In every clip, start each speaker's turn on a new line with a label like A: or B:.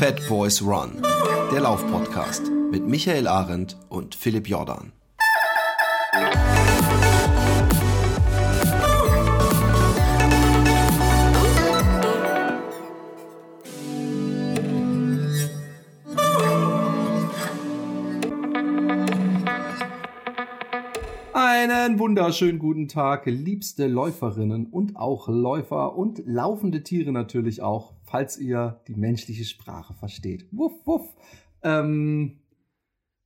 A: Fat Boys Run, der Laufpodcast mit Michael Arendt und Philipp Jordan. Einen wunderschönen guten Tag, liebste Läuferinnen und auch Läufer und laufende Tiere natürlich auch, falls ihr die menschliche Sprache versteht. Wuff, wuff. Ähm,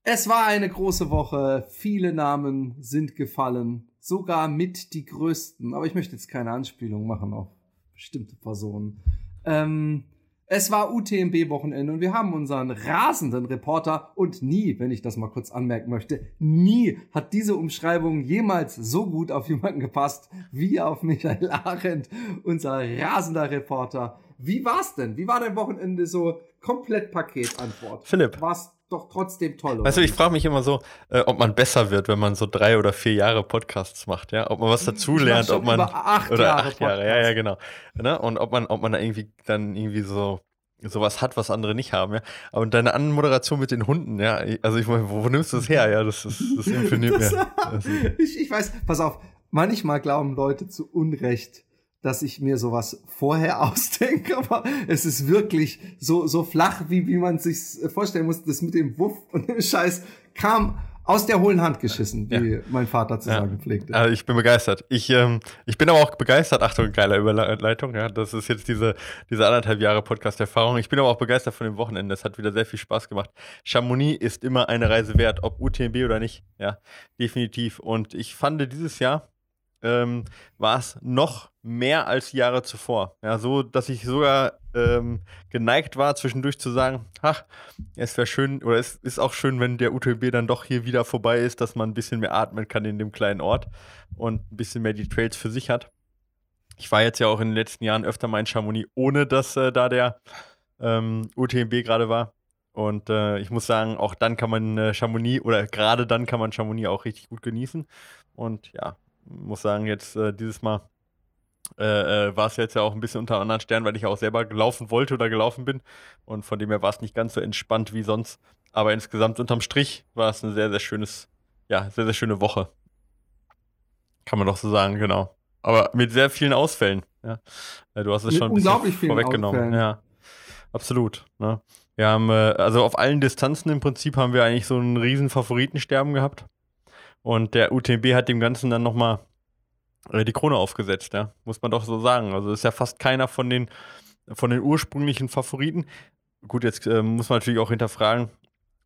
A: es war eine große Woche, viele Namen sind gefallen, sogar mit die größten, aber ich möchte jetzt keine Anspielung machen auf bestimmte Personen. Ähm, es war UTMB-Wochenende und wir haben unseren rasenden Reporter und nie, wenn ich das mal kurz anmerken möchte, nie hat diese Umschreibung jemals so gut auf jemanden gepasst wie auf Michael Arendt, unser rasender Reporter. Wie war's denn? Wie war dein Wochenende so? Komplett Paketantwort.
B: Philipp.
A: War's doch trotzdem toll.
B: Oder? Weißt du, ich frage mich immer so, äh, ob man besser wird, wenn man so drei oder vier Jahre Podcasts macht, ja, ob man was dazulernt, ob man
A: acht
B: oder
A: Jahre
B: acht Jahre, ja, ja, genau, ne? und ob man, ob man da irgendwie dann irgendwie so sowas hat, was andere nicht haben, ja. Aber deine Anmoderation mit den Hunden, ja, also ich meine, wo, wo nimmst du das her, ja? Das, ist, das imponiert mir. Also,
A: ich, ich weiß, pass auf, manchmal glauben Leute zu Unrecht, dass ich mir sowas vorher ausdenke, aber es ist wirklich so, so flach, wie, wie man sich vorstellen muss. Das mit dem Wuff und dem Scheiß kam aus der hohlen Hand geschissen, wie mein Vater zu
B: Ja.
A: sagen pflegte.
B: Also ich bin begeistert. Ich, ähm, ich bin aber auch begeistert, Achtung, geile Überleitung, ja. Das ist jetzt diese, diese anderthalb Jahre Podcast-Erfahrung. Ich bin aber auch begeistert von dem Wochenende. Es hat wieder sehr viel Spaß gemacht. Chamonix ist immer eine Reise wert, ob UTMB oder nicht. Ja, definitiv. Und ich fand dieses Jahr ähm, war es noch mehr als Jahre zuvor. Ja, so, dass ich sogar ähm, geneigt war, zwischendurch zu sagen, ach, es wäre schön, oder es ist auch schön, wenn der UTMB dann doch hier wieder vorbei ist, dass man ein bisschen mehr atmen kann in dem kleinen Ort und ein bisschen mehr die Trails für sich hat. Ich war jetzt ja auch in den letzten Jahren öfter mal in Chamonix, ohne dass äh, da der ähm, UTMB gerade war. Und äh, ich muss sagen, auch dann kann man äh, Chamonix, oder gerade dann kann man Chamonix auch richtig gut genießen. Und ja, muss sagen, jetzt äh, dieses Mal äh, äh, war es jetzt ja auch ein bisschen unter anderen Sternen, weil ich auch selber gelaufen wollte oder gelaufen bin. Und von dem her war es nicht ganz so entspannt wie sonst. Aber insgesamt unterm Strich war es eine sehr, sehr schönes, ja, sehr, sehr schöne Woche. Kann man doch so sagen, genau. Aber mit sehr vielen Ausfällen. Ja. Äh, Du hast es
A: Mit
B: schon ein bisschen vorweggenommen.
A: Ausfällen.
B: Ja, absolut. Ne? Wir haben, äh, also auf allen Distanzen im Prinzip haben wir eigentlich so einen riesen Favoritensterben gehabt. Und der UTMB hat dem Ganzen dann nochmal äh, die Krone aufgesetzt, ja. Muss man doch so sagen. Also ist ja fast keiner von den, von den ursprünglichen Favoriten. Gut, jetzt äh, muss man natürlich auch hinterfragen,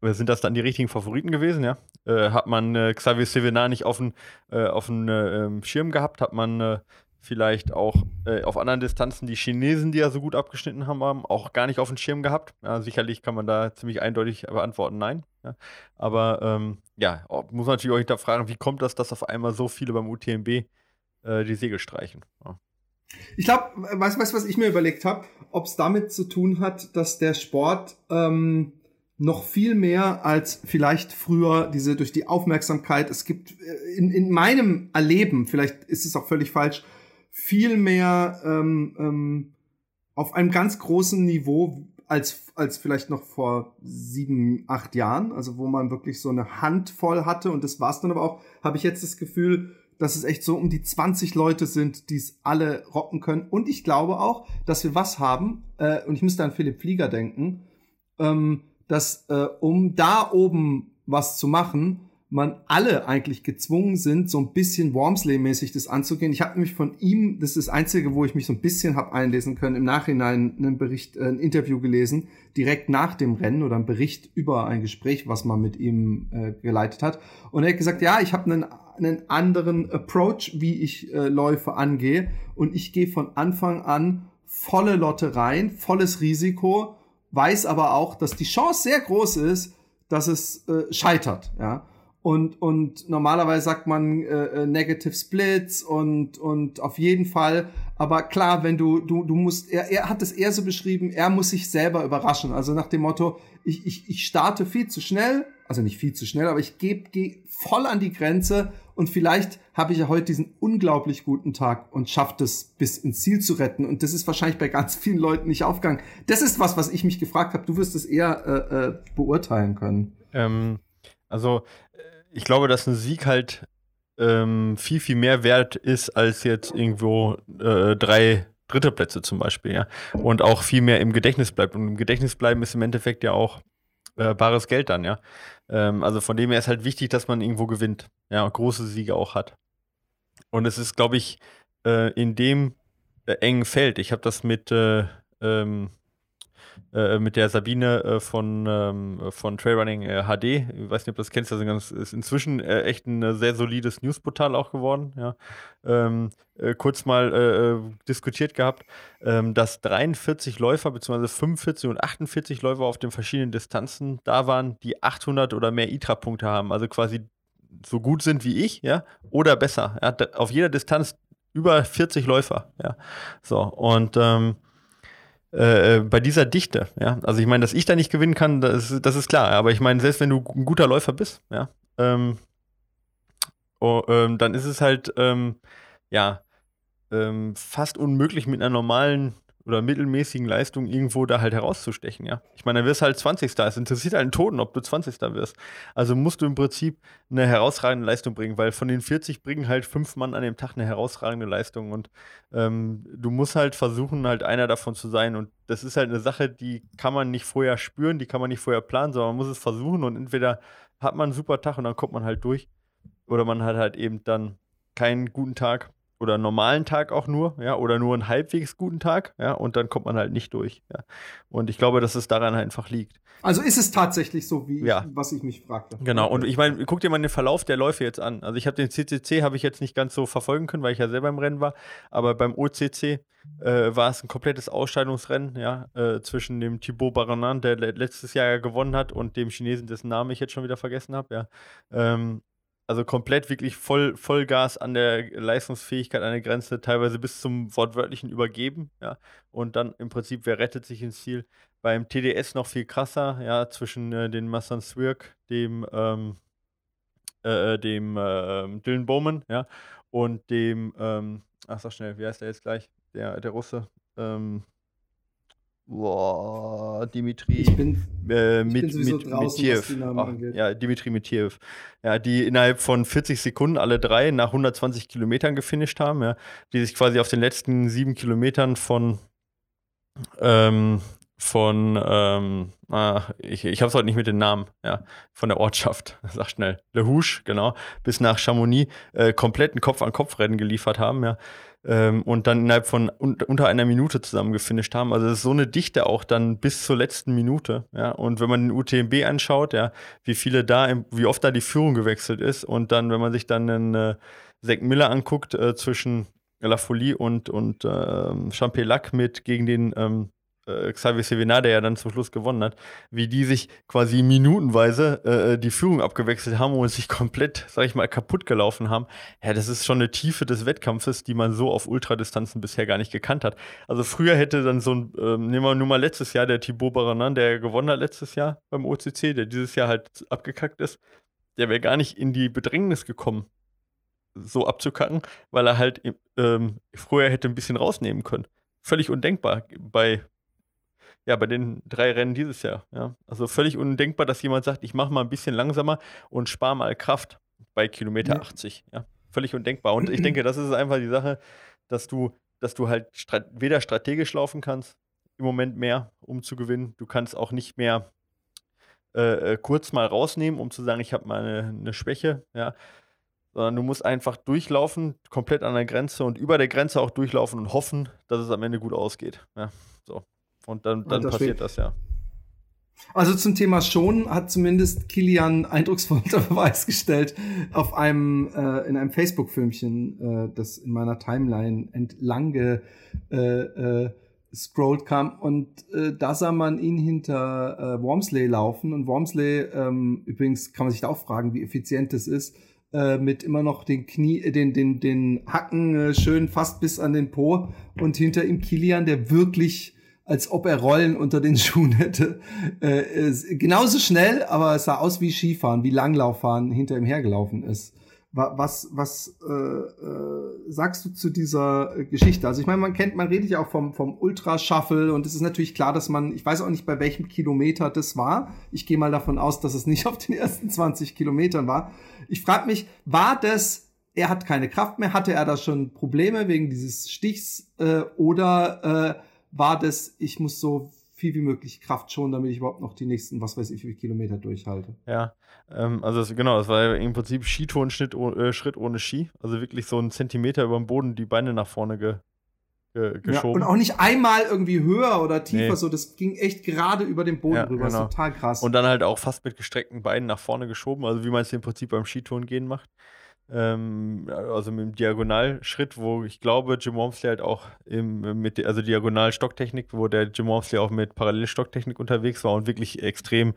B: sind das dann die richtigen Favoriten gewesen, ja? Äh, hat man äh, Xavier Sevenar nicht auf dem äh, auf äh, ähm, Schirm gehabt? Hat man äh, vielleicht auch äh, auf anderen Distanzen die Chinesen, die ja so gut abgeschnitten haben, haben auch gar nicht auf dem Schirm gehabt? Ja, sicherlich kann man da ziemlich eindeutig beantworten, nein. Ja? Aber ähm, ja, muss man natürlich auch hinterfragen, wie kommt das, dass auf einmal so viele beim UTMB äh, die Segel streichen? Ja.
A: Ich glaube, weißt du, was ich mir überlegt habe? Ob es damit zu tun hat, dass der Sport ähm, noch viel mehr als vielleicht früher diese durch die Aufmerksamkeit, es gibt äh, in, in meinem Erleben, vielleicht ist es auch völlig falsch, viel mehr ähm, ähm, auf einem ganz großen Niveau als, als vielleicht noch vor sieben, acht Jahren, also wo man wirklich so eine Handvoll hatte und das war's dann aber auch, habe ich jetzt das Gefühl, dass es echt so um die 20 Leute sind, die es alle rocken können. Und ich glaube auch, dass wir was haben, äh, und ich müsste an Philipp Flieger denken, ähm, dass äh, um da oben was zu machen, man alle eigentlich gezwungen sind, so ein bisschen Wormsley-mäßig das anzugehen. Ich habe nämlich von ihm, das ist das Einzige, wo ich mich so ein bisschen habe einlesen können, im Nachhinein einen Bericht, äh, ein Interview gelesen, direkt nach dem Rennen oder ein Bericht über ein Gespräch, was man mit ihm äh, geleitet hat. Und er hat gesagt, ja, ich habe einen, einen anderen Approach, wie ich äh, Läufe angehe. Und ich gehe von Anfang an volle Lotte rein, volles Risiko, weiß aber auch, dass die Chance sehr groß ist, dass es äh, scheitert, ja. Und, und normalerweise sagt man äh, äh, Negative Splits und, und auf jeden Fall. Aber klar, wenn du, du, du musst, er, er hat es eher so beschrieben, er muss sich selber überraschen. Also nach dem Motto, ich, ich, ich starte viel zu schnell, also nicht viel zu schnell, aber ich gehe geh voll an die Grenze und vielleicht habe ich ja heute diesen unglaublich guten Tag und schaffe das bis ins Ziel zu retten. Und das ist wahrscheinlich bei ganz vielen Leuten nicht aufgegangen. Das ist was, was ich mich gefragt habe. Du wirst es eher äh, äh, beurteilen können.
B: Ähm, also ich glaube, dass ein Sieg halt ähm, viel, viel mehr wert ist als jetzt irgendwo äh, drei dritte Plätze zum Beispiel, ja. Und auch viel mehr im Gedächtnis bleibt. Und im Gedächtnis bleiben ist im Endeffekt ja auch äh, bares Geld dann, ja. Ähm, also von dem her ist halt wichtig, dass man irgendwo gewinnt, ja, große Siege auch hat. Und es ist, glaube ich, äh, in dem äh, engen Feld. Ich habe das mit äh, ähm, äh, mit der Sabine äh, von, ähm, von Trailrunning äh, HD. Ich weiß nicht, ob du das kennst, das ist, ganz, ist inzwischen äh, echt ein äh, sehr solides Newsportal auch geworden. Ja. Ähm, äh, kurz mal diskutiert gehabt, ähm, dass 43 Läufer bzw. 45 und 48 Läufer auf den verschiedenen Distanzen da waren, die 800 oder mehr ITRA-Punkte haben, also quasi so gut sind wie ich, ja, oder besser. Ja, auf jeder Distanz über 40 Läufer, ja. So, und ähm, äh, äh, bei dieser Dichte, ja. Also ich meine, dass ich da nicht gewinnen kann, das, das ist klar. Aber ich meine, selbst wenn du ein guter Läufer bist, ja, ähm, oh, ähm, dann ist es halt, ähm, ja, ähm, fast unmöglich mit einer normalen oder mittelmäßigen Leistung irgendwo da halt herauszustechen, ja. Ich meine, dann wirst du halt 20. Es interessiert einen Toten, ob du 20. wirst. Also musst du im Prinzip eine herausragende Leistung bringen, weil von den 40 bringen halt fünf Mann an dem Tag eine herausragende Leistung und ähm, du musst halt versuchen, halt einer davon zu sein und das ist halt eine Sache, die kann man nicht vorher spüren, die kann man nicht vorher planen, sondern man muss es versuchen und entweder hat man einen super Tag und dann kommt man halt durch oder man hat halt eben dann keinen guten Tag oder einen normalen Tag auch nur, ja, oder nur einen halbwegs guten Tag, ja, und dann kommt man halt nicht durch, ja. Und ich glaube, dass es daran einfach liegt.
A: Also ist es tatsächlich so, wie ja. ich, was ich mich fragte.
B: Genau, und ich meine, guck dir mal den Verlauf der Läufe jetzt an. Also ich habe den CCC habe ich jetzt nicht ganz so verfolgen können, weil ich ja selber im Rennen war, aber beim OCC äh, war es ein komplettes Ausscheidungsrennen, ja, äh, zwischen dem Thibaut Baronin, der letztes Jahr ja gewonnen hat, und dem Chinesen, dessen Namen ich jetzt schon wieder vergessen habe, ja. Ähm, also komplett wirklich voll, Vollgas an der Leistungsfähigkeit an der Grenze, teilweise bis zum wortwörtlichen Übergeben, ja. Und dann im Prinzip, wer rettet sich ins Ziel? Beim TDS noch viel krasser, ja, zwischen äh, den Massan Swirk, dem, ähm, äh, äh, dem äh, Dylan Bowman, ja, und dem, ähm, ach sag schnell, wie heißt der jetzt gleich? Der, der Russe, ähm, Boah, Dimitri
A: ich bin,
B: äh, mit, mit, Mitiev. Ach, ja, Dimitri Mitiev. Ja, die innerhalb von 40 Sekunden alle drei nach 120 Kilometern gefinisht haben, ja, die sich quasi auf den letzten sieben Kilometern von ähm, von ähm, ah, ich, ich habe es heute nicht mit den Namen, ja, von der Ortschaft, sag schnell, Le Houche, genau, bis nach Chamonix äh, kompletten Kopf-an-Kopf-Rennen geliefert haben, ja ähm, und dann innerhalb von un unter einer Minute zusammen gefinisht haben. Also es ist so eine Dichte auch dann bis zur letzten Minute. Ja? Und wenn man den UTMB anschaut, ja, wie viele da, im, wie oft da die Führung gewechselt ist und dann, wenn man sich dann einen äh, Zack Miller anguckt äh, zwischen La Folie und, und äh, Champelac mit gegen den ähm, äh, Xavier Sevenar, der ja dann zum Schluss gewonnen hat, wie die sich quasi minutenweise äh, die Führung abgewechselt haben und sich komplett, sag ich mal, kaputt gelaufen haben. Ja, das ist schon eine Tiefe des Wettkampfes, die man so auf Ultradistanzen bisher gar nicht gekannt hat. Also früher hätte dann so ein, äh, nehmen wir nur mal letztes Jahr, der Thibaut Baranan, der gewonnen hat letztes Jahr beim OCC, der dieses Jahr halt abgekackt ist, der wäre gar nicht in die Bedrängnis gekommen, so abzukacken, weil er halt ähm, früher hätte ein bisschen rausnehmen können. Völlig undenkbar bei ja, bei den drei Rennen dieses Jahr. Ja. Also völlig undenkbar, dass jemand sagt, ich mache mal ein bisschen langsamer und spare mal Kraft bei Kilometer ja. 80. Ja. Völlig undenkbar. Und ich denke, das ist einfach die Sache, dass du, dass du halt strat weder strategisch laufen kannst, im Moment mehr, um zu gewinnen. Du kannst auch nicht mehr äh, äh kurz mal rausnehmen, um zu sagen, ich habe mal eine, eine Schwäche, ja. Sondern du musst einfach durchlaufen, komplett an der Grenze und über der Grenze auch durchlaufen und hoffen, dass es am Ende gut ausgeht. Ja, so. Und dann, dann und passiert das ja.
A: Also zum Thema schon hat zumindest Kilian eindrucksvoll unter Beweis gestellt auf einem äh, in einem Facebook-Filmchen, äh, das in meiner Timeline entlang äh, äh, scrollt kam. Und äh, da sah man ihn hinter äh, Wormsley laufen. Und Wormsley ähm, übrigens kann man sich da auch fragen, wie effizient das ist äh, mit immer noch den Knie, äh, den den den Hacken äh, schön fast bis an den Po. Und hinter ihm Kilian, der wirklich als ob er Rollen unter den Schuhen hätte. Äh, genauso schnell, aber es sah aus wie Skifahren, wie Langlauffahren hinter ihm hergelaufen ist. Was, was äh, äh, sagst du zu dieser Geschichte? Also ich meine, man kennt, man redet ja auch vom, vom Ultra-Shuffle und es ist natürlich klar, dass man, ich weiß auch nicht, bei welchem Kilometer das war. Ich gehe mal davon aus, dass es nicht auf den ersten 20 Kilometern war. Ich frage mich, war das, er hat keine Kraft mehr, hatte er da schon Probleme wegen dieses Stichs äh, oder äh, war das, ich muss so viel wie möglich Kraft schonen, damit ich überhaupt noch die nächsten, was weiß ich, wie viele Kilometer durchhalte.
B: Ja, ähm, also das, genau, das war im Prinzip Skitonschritt äh, Schritt ohne Ski. Also wirklich so einen Zentimeter über dem Boden die Beine nach vorne ge, ge, geschoben.
A: Ja, und auch nicht einmal irgendwie höher oder tiefer, nee. so das ging echt gerade über den Boden ja, rüber. Genau. total krass.
B: Und dann halt auch fast mit gestreckten Beinen nach vorne geschoben, also wie man es im Prinzip beim Skiton gehen macht ähm, also mit dem Diagonalschritt, wo ich glaube, Jim Wormsley halt auch im, mit, also Diagonalstocktechnik, wo der Jim Wormsley auch mit Parallelstocktechnik unterwegs war und wirklich extrem,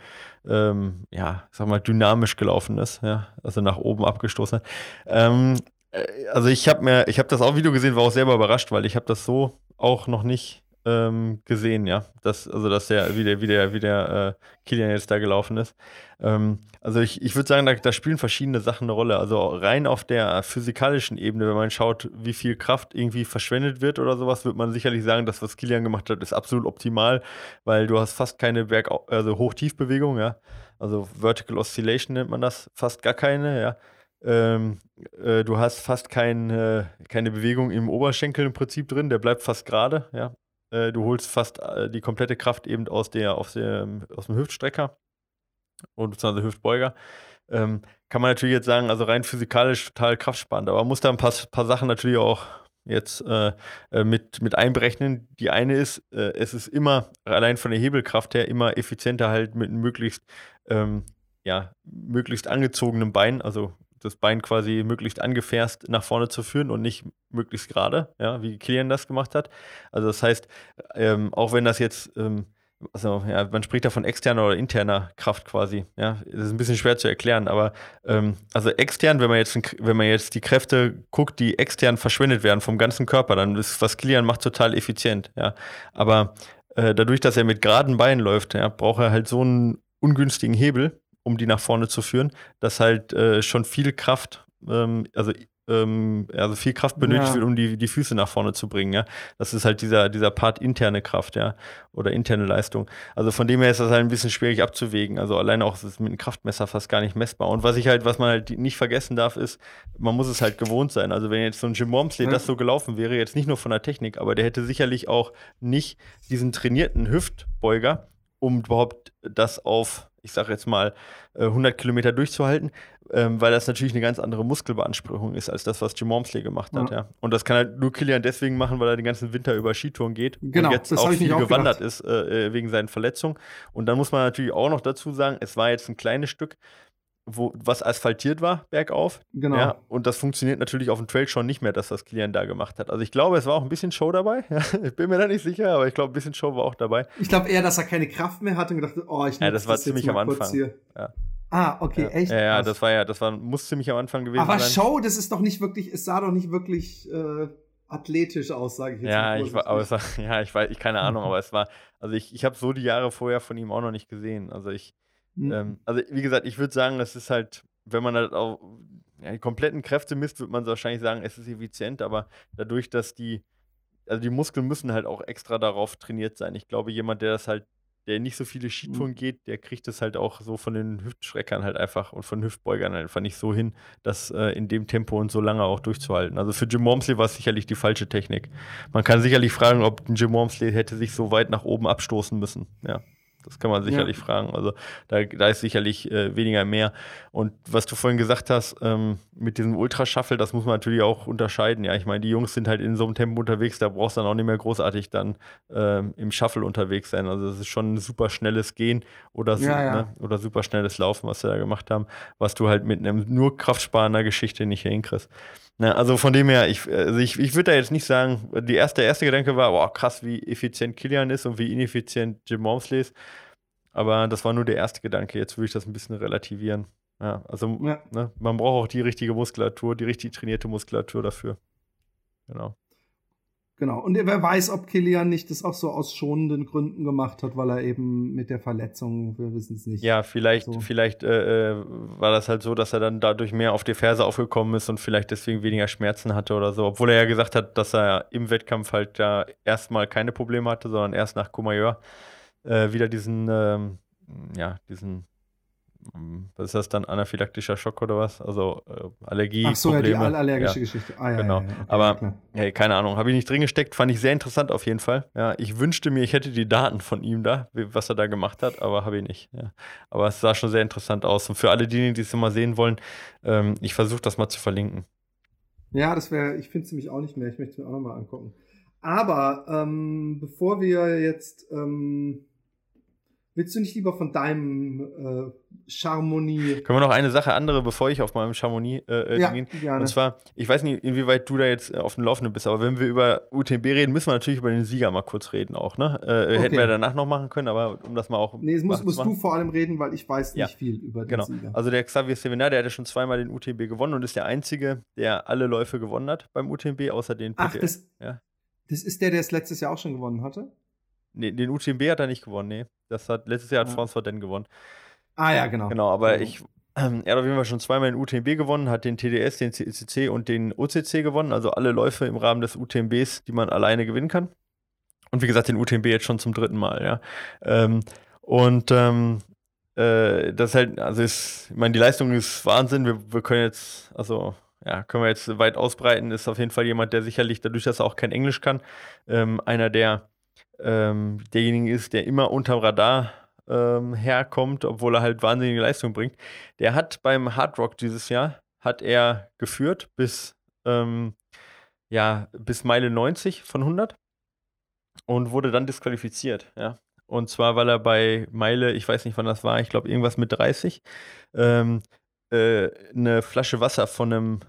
B: ähm, ja, sag mal, dynamisch gelaufen ist, ja, also nach oben abgestoßen hat. Ähm, äh, also ich habe mir, ich habe das auch Video gesehen, war auch selber überrascht, weil ich habe das so auch noch nicht ähm, gesehen, ja. Das, also, dass der, wie der, wie der, wie der äh, Kilian jetzt da gelaufen ist. Ähm, also ich, ich würde sagen, da, da, spielen verschiedene Sachen eine Rolle. Also rein auf der physikalischen Ebene, wenn man schaut, wie viel Kraft irgendwie verschwendet wird oder sowas, wird man sicherlich sagen, dass was Kilian gemacht hat, ist absolut optimal, weil du hast fast keine Berg, also Hoch-Tief-Bewegung, ja. Also Vertical Oscillation nennt man das, fast gar keine, ja. Ähm, äh, du hast fast kein, äh, keine Bewegung im Oberschenkel im Prinzip drin, der bleibt fast gerade, ja. Äh, du holst fast äh, die komplette Kraft eben aus, der, aus, dem, aus dem Hüftstrecker und beziehungsweise Hüftbeuger. Ähm, kann man natürlich jetzt sagen, also rein physikalisch total kraftsparend, aber man muss da ein paar, paar Sachen natürlich auch jetzt äh, äh, mit, mit einberechnen. Die eine ist, äh, es ist immer, allein von der Hebelkraft her, immer effizienter halt mit möglichst, ähm, ja, möglichst angezogenem Bein, also das Bein quasi möglichst angefährst nach vorne zu führen und nicht möglichst gerade, ja, wie Kilian das gemacht hat. Also das heißt, ähm, auch wenn das jetzt, ähm, also ja, man spricht da von externer oder interner Kraft quasi, ja, das ist ein bisschen schwer zu erklären, aber ähm, also extern, wenn man jetzt, wenn man jetzt die Kräfte guckt, die extern verschwendet werden vom ganzen Körper, dann ist was Kilian macht total effizient, ja, aber äh, dadurch, dass er mit geraden Beinen läuft, ja, braucht er halt so einen ungünstigen Hebel, um die nach vorne zu führen, dass halt äh, schon viel Kraft, ähm, also ähm, also viel Kraft benötigt ja. wird, um die, die Füße nach vorne zu bringen, ja. Das ist halt dieser, dieser Part interne Kraft, ja, oder interne Leistung. Also von dem her ist das halt ein bisschen schwierig abzuwägen. Also alleine auch ist mit einem Kraftmesser fast gar nicht messbar. Und was ich halt, was man halt nicht vergessen darf, ist, man muss es halt gewohnt sein. Also wenn jetzt so ein Jim Wormsley ja. das so gelaufen wäre, jetzt nicht nur von der Technik, aber der hätte sicherlich auch nicht diesen trainierten Hüftbeuger, um überhaupt das auf ich sage jetzt mal, 100 äh, Kilometer durchzuhalten, ähm, weil das natürlich eine ganz andere Muskelbeanspruchung ist, als das, was Jim Momsley gemacht hat. Ja. ja. Und das kann halt nur Kilian deswegen machen, weil er den ganzen Winter über Skitouren geht
A: genau,
B: und jetzt auch viel auch gewandert gedacht. ist äh, äh, wegen seinen Verletzungen. Und dann muss man natürlich auch noch dazu sagen, es war jetzt ein kleines Stück, wo, was asphaltiert war, bergauf.
A: Genau. Ja,
B: und das funktioniert natürlich auf dem Trail schon nicht mehr, dass was Kilian da gemacht hat. Also ich glaube, es war auch ein bisschen Show dabei. ich bin mir da nicht sicher, aber ich glaube, ein bisschen Show war auch dabei.
A: Ich glaube eher, dass er keine Kraft mehr hatte und gedacht, oh, ich
B: Ja, das war das ziemlich am Anfang.
A: Ja. Ah, okay,
B: ja.
A: echt?
B: Ja, ja, das war ja, das war, muss ziemlich am Anfang gewesen
A: aber
B: sein.
A: Aber Show, das ist doch nicht wirklich, es sah doch nicht wirklich äh, athletisch aus, sage ich jetzt
B: Ja, ich war, aber es war, ja, ich weiß, ich keine Ahnung, aber es war, also ich, ich habe so die Jahre vorher von ihm auch noch nicht gesehen. Also ich, mhm. ähm, also wie gesagt, ich würde sagen, das ist halt wenn man halt auch ja, die kompletten Kräfte misst, wird man wahrscheinlich sagen, es ist effizient, aber dadurch, dass die, also die Muskeln müssen halt auch extra darauf trainiert sein. Ich glaube, jemand, der das halt, der nicht so viele Skitouren mhm. geht, der kriegt es halt auch so von den Hüftschreckern halt einfach und von Hüftbeugern halt einfach nicht so hin, das äh, in dem Tempo und so lange auch durchzuhalten. Also für Jim Wormsley war es sicherlich die falsche Technik. Man kann sicherlich fragen, ob Jim Wormsley hätte sich so weit nach oben abstoßen müssen. Ja. Das kann man sicherlich ja. fragen. Also da, da ist sicherlich äh, weniger mehr. Und was du vorhin gesagt hast, ähm, mit diesem Ultrashuffle, das muss man natürlich auch unterscheiden. Ja, ich meine, die Jungs sind halt in so einem Tempo unterwegs, da brauchst du dann auch nicht mehr großartig dann ähm, im Shuffle unterwegs sein. Also das ist schon ein super schnelles Gehen oder, ja, ja. Ne, oder super schnelles Laufen, was sie da gemacht haben, was du halt mit einem nur kraftsparender Geschichte nicht hinkriegst. Na, also von dem her, ich, also ich, ich würde da jetzt nicht sagen, die erste, der erste Gedanke war, boah, krass, wie effizient Kilian ist und wie ineffizient Jim Momsley ist. Aber das war nur der erste Gedanke. Jetzt würde ich das ein bisschen relativieren. Ja, also ja. Ne, man braucht auch die richtige Muskulatur, die richtig trainierte Muskulatur dafür. Genau.
A: Genau. Und wer weiß, ob Kilian nicht das auch so aus schonenden Gründen gemacht hat, weil er eben mit der Verletzung, wir wissen es nicht.
B: Ja, vielleicht, so. vielleicht äh, äh, war das halt so, dass er dann dadurch mehr auf die Ferse aufgekommen ist und vielleicht deswegen weniger Schmerzen hatte oder so. Obwohl er ja gesagt hat, dass er im Wettkampf halt da erstmal keine Probleme hatte, sondern erst nach Courmayeur äh, wieder diesen, ähm, ja, diesen was ist das dann, anaphylaktischer Schock oder was? Also äh, Allergie.
A: Ach so, Probleme. ja, die allergische ja. Geschichte.
B: Ah, ja, genau. Ja, okay, Aber, hey, keine Ahnung, habe ich nicht drin gesteckt, fand ich sehr interessant auf jeden Fall. Ja, ich wünschte mir, ich hätte die Daten von ihm da, was er da gemacht hat, aber habe ich nicht. Ja. Aber es sah schon sehr interessant aus. Und für alle diejenigen, die es mal sehen wollen, ähm, ich versuche das mal zu verlinken.
A: Ja, das wäre, ich finde es nämlich auch nicht mehr. Ich möchte es mir auch nochmal angucken. Aber ähm, bevor wir jetzt ähm, Willst du nicht lieber von deinem äh, Charmonie.
B: Können wir noch eine Sache andere, bevor ich auf meinem Charmonie äh, äh ja, gehen? Gerne. Und zwar, ich weiß nicht, inwieweit du da jetzt äh, auf dem Laufenden bist, aber wenn wir über UTMB reden, müssen wir natürlich über den Sieger mal kurz reden auch, ne? Äh, okay. Hätten wir danach noch machen können, aber um das mal auch.
A: Nee, es musst, musst du vor allem reden, weil ich weiß nicht ja. viel über den
B: genau.
A: Sieger.
B: Also der Xavier Stevenar, der hatte schon zweimal den UTMB gewonnen und ist der Einzige, der alle Läufe gewonnen hat beim UTMB, außer den
A: PTL. Ach, das, ja? das ist der, der es letztes Jahr auch schon gewonnen hatte?
B: Nee, den UTMB hat er nicht gewonnen, nee. Das hat, letztes Jahr hat ja. François Den gewonnen.
A: Ah ja, genau.
B: Genau, aber genau. ich, ähm, er hat auf jeden Fall schon zweimal den UTMB gewonnen, hat den TDS, den CCC und den OCC gewonnen, also alle Läufe im Rahmen des UTMBs, die man alleine gewinnen kann. Und wie gesagt, den UTMB jetzt schon zum dritten Mal, ja. Ähm, und ähm, äh, das ist halt, also ist, ich meine, die Leistung ist Wahnsinn. Wir, wir können jetzt, also ja, können wir jetzt weit ausbreiten, ist auf jeden Fall jemand, der sicherlich dadurch, dass er auch kein Englisch kann, ähm, einer der ähm, derjenige ist, der immer unterm Radar ähm, herkommt, obwohl er halt wahnsinnige Leistung bringt. Der hat beim Hard Rock dieses Jahr, hat er geführt bis, ähm, ja, bis Meile 90 von 100 und wurde dann disqualifiziert, ja. Und zwar, weil er bei Meile, ich weiß nicht, wann das war, ich glaube irgendwas mit 30, ähm, äh, eine Flasche Wasser von einem,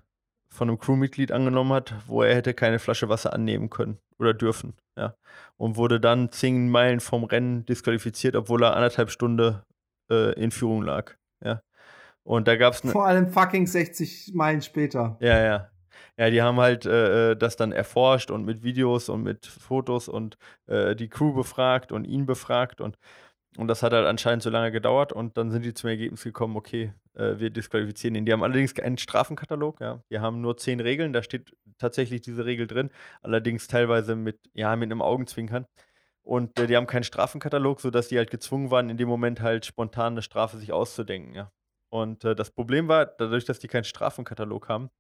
B: von einem Crewmitglied angenommen hat, wo er hätte keine Flasche Wasser annehmen können oder dürfen ja. Und wurde dann zehn Meilen vom Rennen disqualifiziert, obwohl er anderthalb Stunden äh, in Führung lag. Ja. Und da gab es
A: Vor allem fucking 60 Meilen später.
B: Ja, ja. Ja, die haben halt äh, äh, das dann erforscht und mit Videos und mit Fotos und äh, die Crew befragt und ihn befragt und und das hat halt anscheinend so lange gedauert und dann sind die zum Ergebnis gekommen, okay, äh, wir disqualifizieren ihn. Die haben allerdings keinen Strafenkatalog, ja. Die haben nur zehn Regeln, da steht tatsächlich diese Regel drin, allerdings teilweise mit, ja, mit einem Augenzwinkern. Und äh, die haben keinen Strafenkatalog, sodass die halt gezwungen waren, in dem Moment halt spontan eine Strafe sich auszudenken, ja. Und äh, das Problem war, dadurch, dass die keinen Strafenkatalog haben,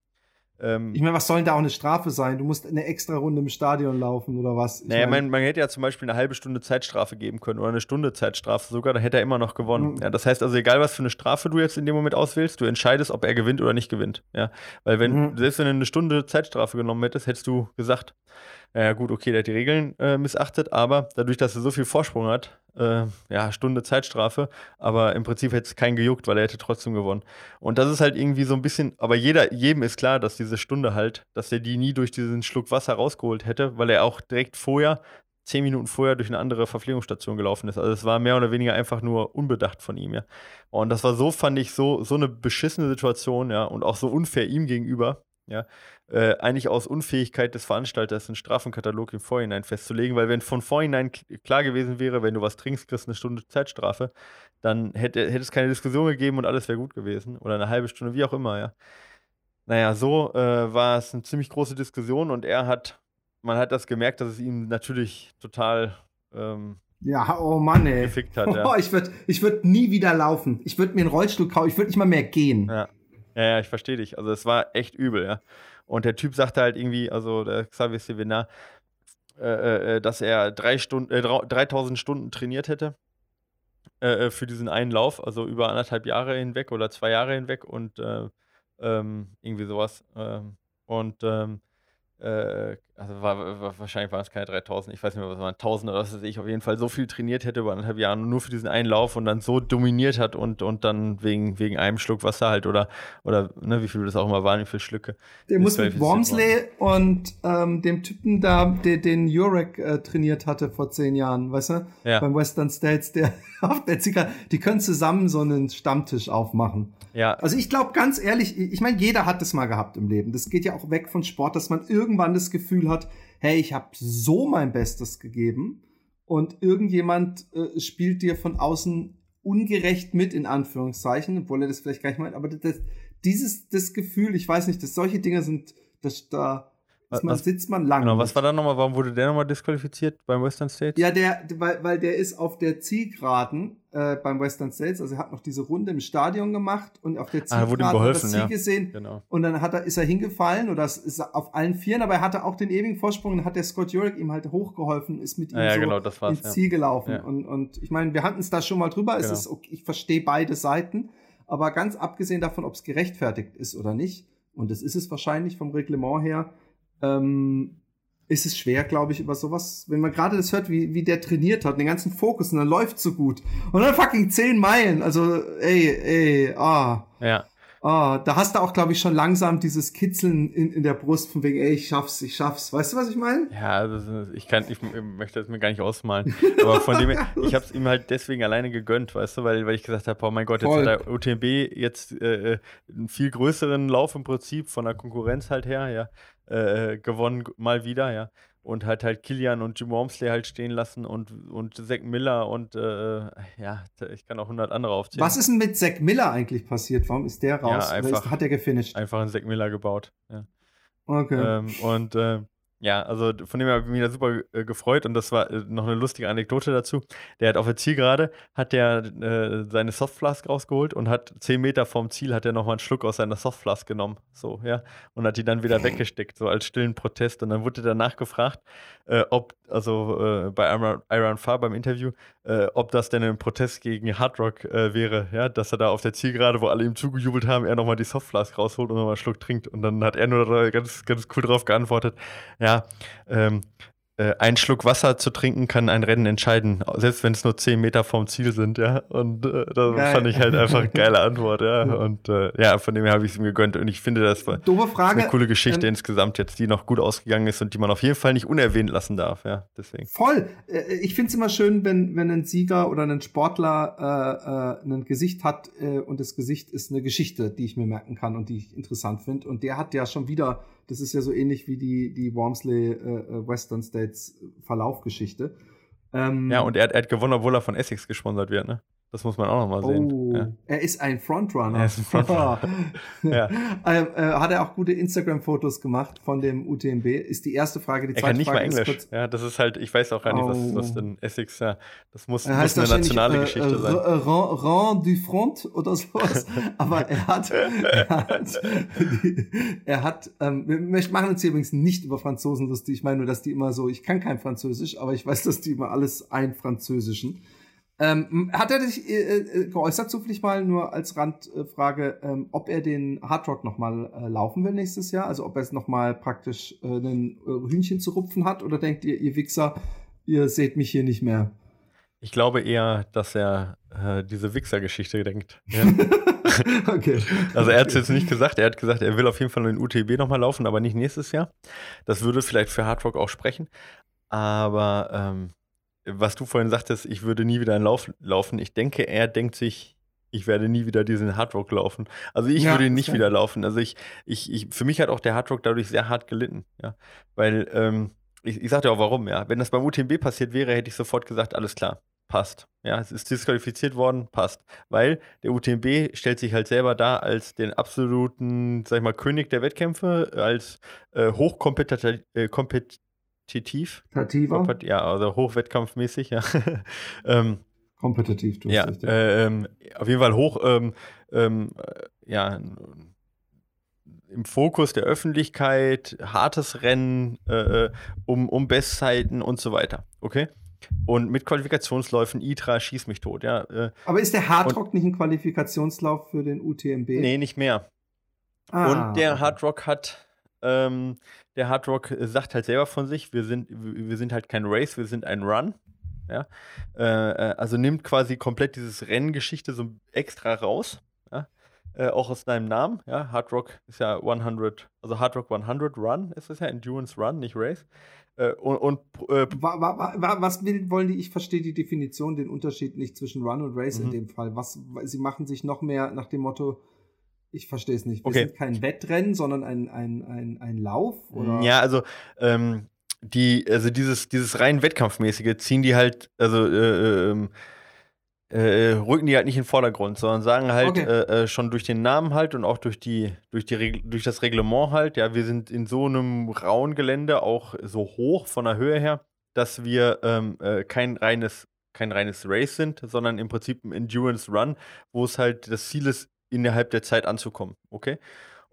A: ich meine, was soll denn da auch eine Strafe sein? Du musst eine extra Runde im Stadion laufen oder was?
B: Ich naja, mein, man hätte ja zum Beispiel eine halbe Stunde Zeitstrafe geben können oder eine Stunde Zeitstrafe sogar, dann hätte er immer noch gewonnen. Mhm. Ja, das heißt also, egal was für eine Strafe du jetzt in dem Moment auswählst, du entscheidest, ob er gewinnt oder nicht gewinnt. Ja, weil wenn, mhm. selbst wenn du eine Stunde Zeitstrafe genommen hättest, hättest du gesagt, ja gut, okay, der hat die Regeln äh, missachtet, aber dadurch, dass er so viel Vorsprung hat, äh, ja, Stunde Zeitstrafe, aber im Prinzip hätte es keinen gejuckt, weil er hätte trotzdem gewonnen. Und das ist halt irgendwie so ein bisschen, aber jeder, jedem ist klar, dass diese Stunde halt, dass er die nie durch diesen Schluck Wasser rausgeholt hätte, weil er auch direkt vorher, zehn Minuten vorher, durch eine andere Verpflegungsstation gelaufen ist. Also es war mehr oder weniger einfach nur unbedacht von ihm, ja. Und das war so, fand ich, so, so eine beschissene Situation, ja, und auch so unfair ihm gegenüber, ja, äh, eigentlich aus Unfähigkeit des Veranstalters einen Strafenkatalog im Vorhinein festzulegen, weil wenn von vorhinein klar gewesen wäre, wenn du was trinkst, kriegst du eine Stunde Zeitstrafe, dann hätte, hätte es keine Diskussion gegeben und alles wäre gut gewesen. Oder eine halbe Stunde, wie auch immer, ja. Naja, so äh, war es eine ziemlich große Diskussion und er hat, man hat das gemerkt, dass es ihm natürlich total ähm,
A: ja, oh Mann, ey.
B: Gefickt hat, ja.
A: oh, ich würde ich würd nie wieder laufen. Ich würde mir einen Rollstuhl kaufen. Ich würde nicht mal mehr gehen.
B: Ja. Ja, ja, ich verstehe dich. Also es war echt übel, ja. Und der Typ sagte halt irgendwie, also der Xavier Sevenar, äh, äh, äh dass er drei Stunden, äh, 3000 Stunden trainiert hätte äh, äh, für diesen einen Lauf, also über anderthalb Jahre hinweg oder zwei Jahre hinweg und äh, ähm, irgendwie sowas. Ähm, und ähm, äh, also war, war, wahrscheinlich waren es keine 3000, ich weiß nicht mehr, was waren 1000 oder was weiß ich, auf jeden Fall so viel trainiert hätte über anderthalb Jahre nur für diesen einen Lauf und dann so dominiert hat und, und dann wegen, wegen einem Schluck Wasser halt oder, oder ne, wie viel das auch immer waren, wie viele Schlücke.
A: Der muss mit Wormsley und ähm, dem Typen da, der den Jurek äh, trainiert hatte vor zehn Jahren, weißt du? Ja. Beim Western States, der auf der Zigarre, die können zusammen so einen Stammtisch aufmachen.
B: Ja.
A: Also ich glaube ganz ehrlich, ich meine, jeder hat das mal gehabt im Leben. Das geht ja auch weg von Sport, dass man irgendwann das Gefühl hat, hey, ich habe so mein Bestes gegeben und irgendjemand äh, spielt dir von außen ungerecht mit, in Anführungszeichen, obwohl er das vielleicht gar nicht meint, aber das, dieses das Gefühl, ich weiß nicht, dass solche Dinge sind, dass da was, man, sitzt man lang.
B: Genau, was war da nochmal, warum wurde der nochmal disqualifiziert beim Western States?
A: Ja, der, weil, weil der ist auf der Zielgeraden äh, beim Western States, also er hat noch diese Runde im Stadion gemacht und auf der
B: Zielgeraden ah, wurde ihm geholfen,
A: hat er das Ziel ja. gesehen
B: genau.
A: und dann hat er, ist er hingefallen oder ist auf allen Vieren, aber er hatte auch den ewigen Vorsprung und hat der Scott Jurek ihm halt hochgeholfen, ist mit ihm
B: ah, ja,
A: so
B: genau,
A: ins Ziel gelaufen und, und ich meine, wir hatten es da schon mal drüber, genau. es ist, okay, ich verstehe beide Seiten, aber ganz abgesehen davon, ob es gerechtfertigt ist oder nicht, und das ist es wahrscheinlich vom Reglement her, ähm, ist es schwer, glaube ich, über sowas, wenn man gerade das hört, wie, wie der trainiert hat, den ganzen Fokus und dann läuft so gut. Und dann fucking zehn Meilen, also ey, ey, ah.
B: Ja.
A: Ah, da hast du auch, glaube ich, schon langsam dieses Kitzeln in, in der Brust von wegen, ey, ich schaff's, ich schaff's. Weißt du, was ich meine?
B: Ja, ist, ich kann, ich möchte das mir gar nicht ausmalen. Aber von dem ich habe es ihm halt deswegen alleine gegönnt, weißt du, weil, weil ich gesagt habe, oh mein Gott, jetzt Voll. hat der UTMB jetzt äh, äh, einen viel größeren Lauf im Prinzip von der Konkurrenz halt her, ja äh, gewonnen, mal wieder, ja. Und hat halt Kilian und Jim Wormsley halt stehen lassen und, und Zack Miller und äh, ja, ich kann auch 100 andere aufzählen.
A: Was ist denn mit Zack Miller eigentlich passiert? Warum ist der raus?
B: Ja, einfach,
A: ist, hat er gefinisht?
B: Einfach einen Zack Miller gebaut, ja.
A: Okay.
B: Ähm, und äh, ja, also von dem her habe ich mich da super äh, gefreut und das war äh, noch eine lustige Anekdote dazu. Der hat auf der Zielgerade, hat der äh, seine Softflask rausgeholt und hat zehn Meter vom Ziel hat er nochmal einen Schluck aus seiner Softflask genommen, so, ja, und hat die dann wieder weggesteckt, so als stillen Protest und dann wurde danach gefragt, äh, ob, also äh, bei Iron, Iron Far beim Interview, äh, ob das denn ein Protest gegen Hard Rock wäre, ja, dass er da auf der Zielgerade, wo alle ihm zugejubelt haben, er nochmal die Softflask rausholt und nochmal einen Schluck trinkt. Und dann hat er nur ganz, ganz cool drauf geantwortet, ja, ähm, äh, ein Schluck Wasser zu trinken kann ein Rennen entscheiden, selbst wenn es nur 10 Meter vom Ziel sind, ja. Und äh, das Geil. fand ich halt einfach eine geile Antwort, ja. Und äh, ja, von dem her habe ich es ihm gegönnt. Und ich finde, das war eine coole Geschichte ähm, insgesamt jetzt, die noch gut ausgegangen ist und die man auf jeden Fall nicht unerwähnt lassen darf, ja. Deswegen.
A: Voll. Äh, ich finde es immer schön, wenn, wenn ein Sieger oder ein Sportler äh, äh, ein Gesicht hat äh, und das Gesicht ist eine Geschichte, die ich mir merken kann und die ich interessant finde. Und der hat ja schon wieder das ist ja so ähnlich wie die, die Wormsley äh, äh Western States Verlaufgeschichte.
B: Ähm, ja, und er, er hat gewonnen, obwohl er von Essex gesponsert wird, ne? Das muss man auch noch mal sehen.
A: Oh,
B: ja.
A: er ist ein Frontrunner. Er
B: ist ein Frontrunner.
A: ja. ähm, äh, hat er auch gute Instagram-Fotos gemacht von dem UTMB? Ist die erste Frage. Die
B: zweite
A: er kann
B: nicht
A: Frage
B: mal Englisch. Ja, das ist halt, ich weiß auch gar nicht, was, was oh. denn Essex, ja, das muss, muss eine nationale äh, Geschichte sein.
A: Rang, Rang du Front oder sowas. Aber er hat, er hat, er hat ähm, wir machen uns hier übrigens nicht über Franzosen lustig. Ich meine nur, dass die immer so, ich kann kein Französisch, aber ich weiß, dass die immer alles einfranzösischen. Ähm, hat er sich äh, äh, geäußert, zufällig mal nur als Randfrage, ähm, ob er den Hardrock nochmal äh, laufen will nächstes Jahr? Also ob er es nochmal praktisch äh, ein äh, Hühnchen zu rupfen hat? Oder denkt ihr, ihr Wichser, ihr seht mich hier nicht mehr?
B: Ich glaube eher, dass er äh, diese Wichser-Geschichte denkt. Ja.
A: okay.
B: Also er hat es jetzt nicht gesagt, er hat gesagt, er will auf jeden Fall in den UTB nochmal laufen, aber nicht nächstes Jahr. Das würde vielleicht für Hardrock auch sprechen. Aber ähm, was du vorhin sagtest, ich würde nie wieder einen Lauf laufen. Ich denke, er denkt sich, ich werde nie wieder diesen Hardrock laufen. Also ich ja, würde nicht ja. wieder laufen. Also ich, ich, ich, für mich hat auch der Hardrock dadurch sehr hart gelitten, ja. Weil, ähm, ich, ich sagte auch warum, ja. Wenn das beim UTMB passiert wäre, hätte ich sofort gesagt, alles klar, passt. Ja, es ist disqualifiziert worden, passt. Weil der UTMB stellt sich halt selber dar als den absoluten, sag ich mal, König der Wettkämpfe, als äh, hochkompetitiv, äh, kompetitiv.
A: Tativer?
B: Ja, also hochwettkampfmäßig, ja. ähm,
A: Kompetitiv,
B: du ja, richtig. Äh, ähm, auf jeden Fall hoch, ähm, ähm, ja, im Fokus der Öffentlichkeit, hartes Rennen äh, äh, um, um Bestzeiten und so weiter. Okay? Und mit Qualifikationsläufen, ITRA, schieß mich tot, ja. Äh,
A: Aber ist der Hardrock nicht ein Qualifikationslauf für den UTMB?
B: Nee, nicht mehr. Ah, und der. Hardrock hat ähm, der Hard Rock sagt halt selber von sich, wir sind, wir sind halt kein Race, wir sind ein Run. Ja? Äh, äh, also nimmt quasi komplett dieses Renngeschichte so extra raus. Ja? Äh, auch aus deinem Namen. Ja? Hard Rock ist ja 100, also Hard Rock 100 Run ist es ja, Endurance Run, nicht Race. Äh, und, und
A: äh, was will, wollen die? Ich verstehe die Definition, den Unterschied nicht zwischen Run und Race mhm. in dem Fall. Was, sie machen sich noch mehr nach dem Motto, Ich verstehe es nicht.
B: Wir okay.
A: sind kein Wettrennen, sondern ein, ein, ein, ein Lauf? Oder?
B: Ja, also ähm, die, also dieses, dieses rein Wettkampfmäßige ziehen die halt, also äh, ähm, äh, rücken die halt nicht in den Vordergrund, sondern sagen halt okay. äh, äh schon durch den Namen halt und auch durch die, durch die durch das Reglement halt, ja, wir sind in so einem rauen Gelände auch so hoch von der Höhe her, dass wir ähm, äh, kein reines kein reines Race sind, sondern im Prinzip ein Endurance Run, wo es halt das Ziel ist, innerhalb der Zeit anzukommen. Okay?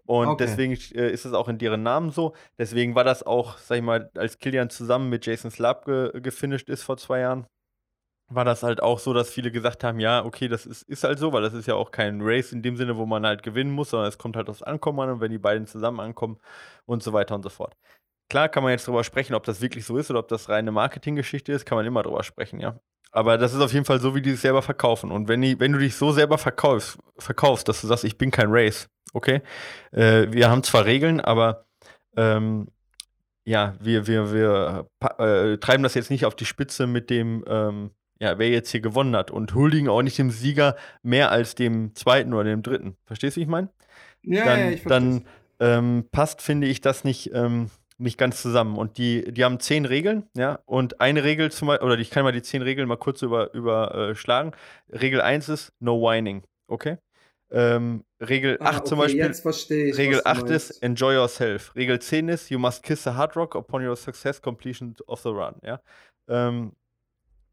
B: Und okay. deswegen äh, ist es auch in deren Namen so. Deswegen war das auch, sag ich mal, als Kilian zusammen mit Jason Slab ge gefinisht ist vor zwei Jahren, war das halt auch so, dass viele gesagt haben, ja, okay, das ist, ist halt so, weil das ist ja auch kein Race in dem Sinne, wo man halt gewinnen muss, sondern es kommt halt aufs Ankommen an und wenn die beiden zusammen ankommen und so weiter und so fort. Klar kann man jetzt darüber sprechen, ob das wirklich so ist oder ob das reine Marketinggeschichte ist, kann man immer drüber sprechen, ja. Aber das ist auf jeden Fall so, wie die sich selber verkaufen. Und wenn, die, wenn du dich so selber verkaufst, verkaufst, dass du sagst, ich bin kein Race, okay? Äh, wir haben zwar Regeln, aber ähm, ja, wir, wir, wir äh, treiben das jetzt nicht auf die Spitze mit dem, ähm, ja, wer jetzt hier gewonnen hat und huldigen auch nicht dem Sieger mehr als dem zweiten oder dem dritten. Verstehst du, wie ich meine?
A: Ja,
B: dann,
A: ja, ich
B: verstehe. Dann ähm, passt, finde ich, das nicht ähm, nicht ganz zusammen. Und die, die haben zehn Regeln, ja. Und eine Regel zum Beispiel, oder ich kann mal die zehn Regeln mal kurz über, überschlagen. Äh, Regel 1 ist No Whining, okay? Ähm, Regel ah, 8 okay, zum Beispiel.
A: Ich,
B: Regel 8 ist Enjoy yourself. Regel 10 ist You must kiss the hard rock upon your success completion of the run, ja. Ähm,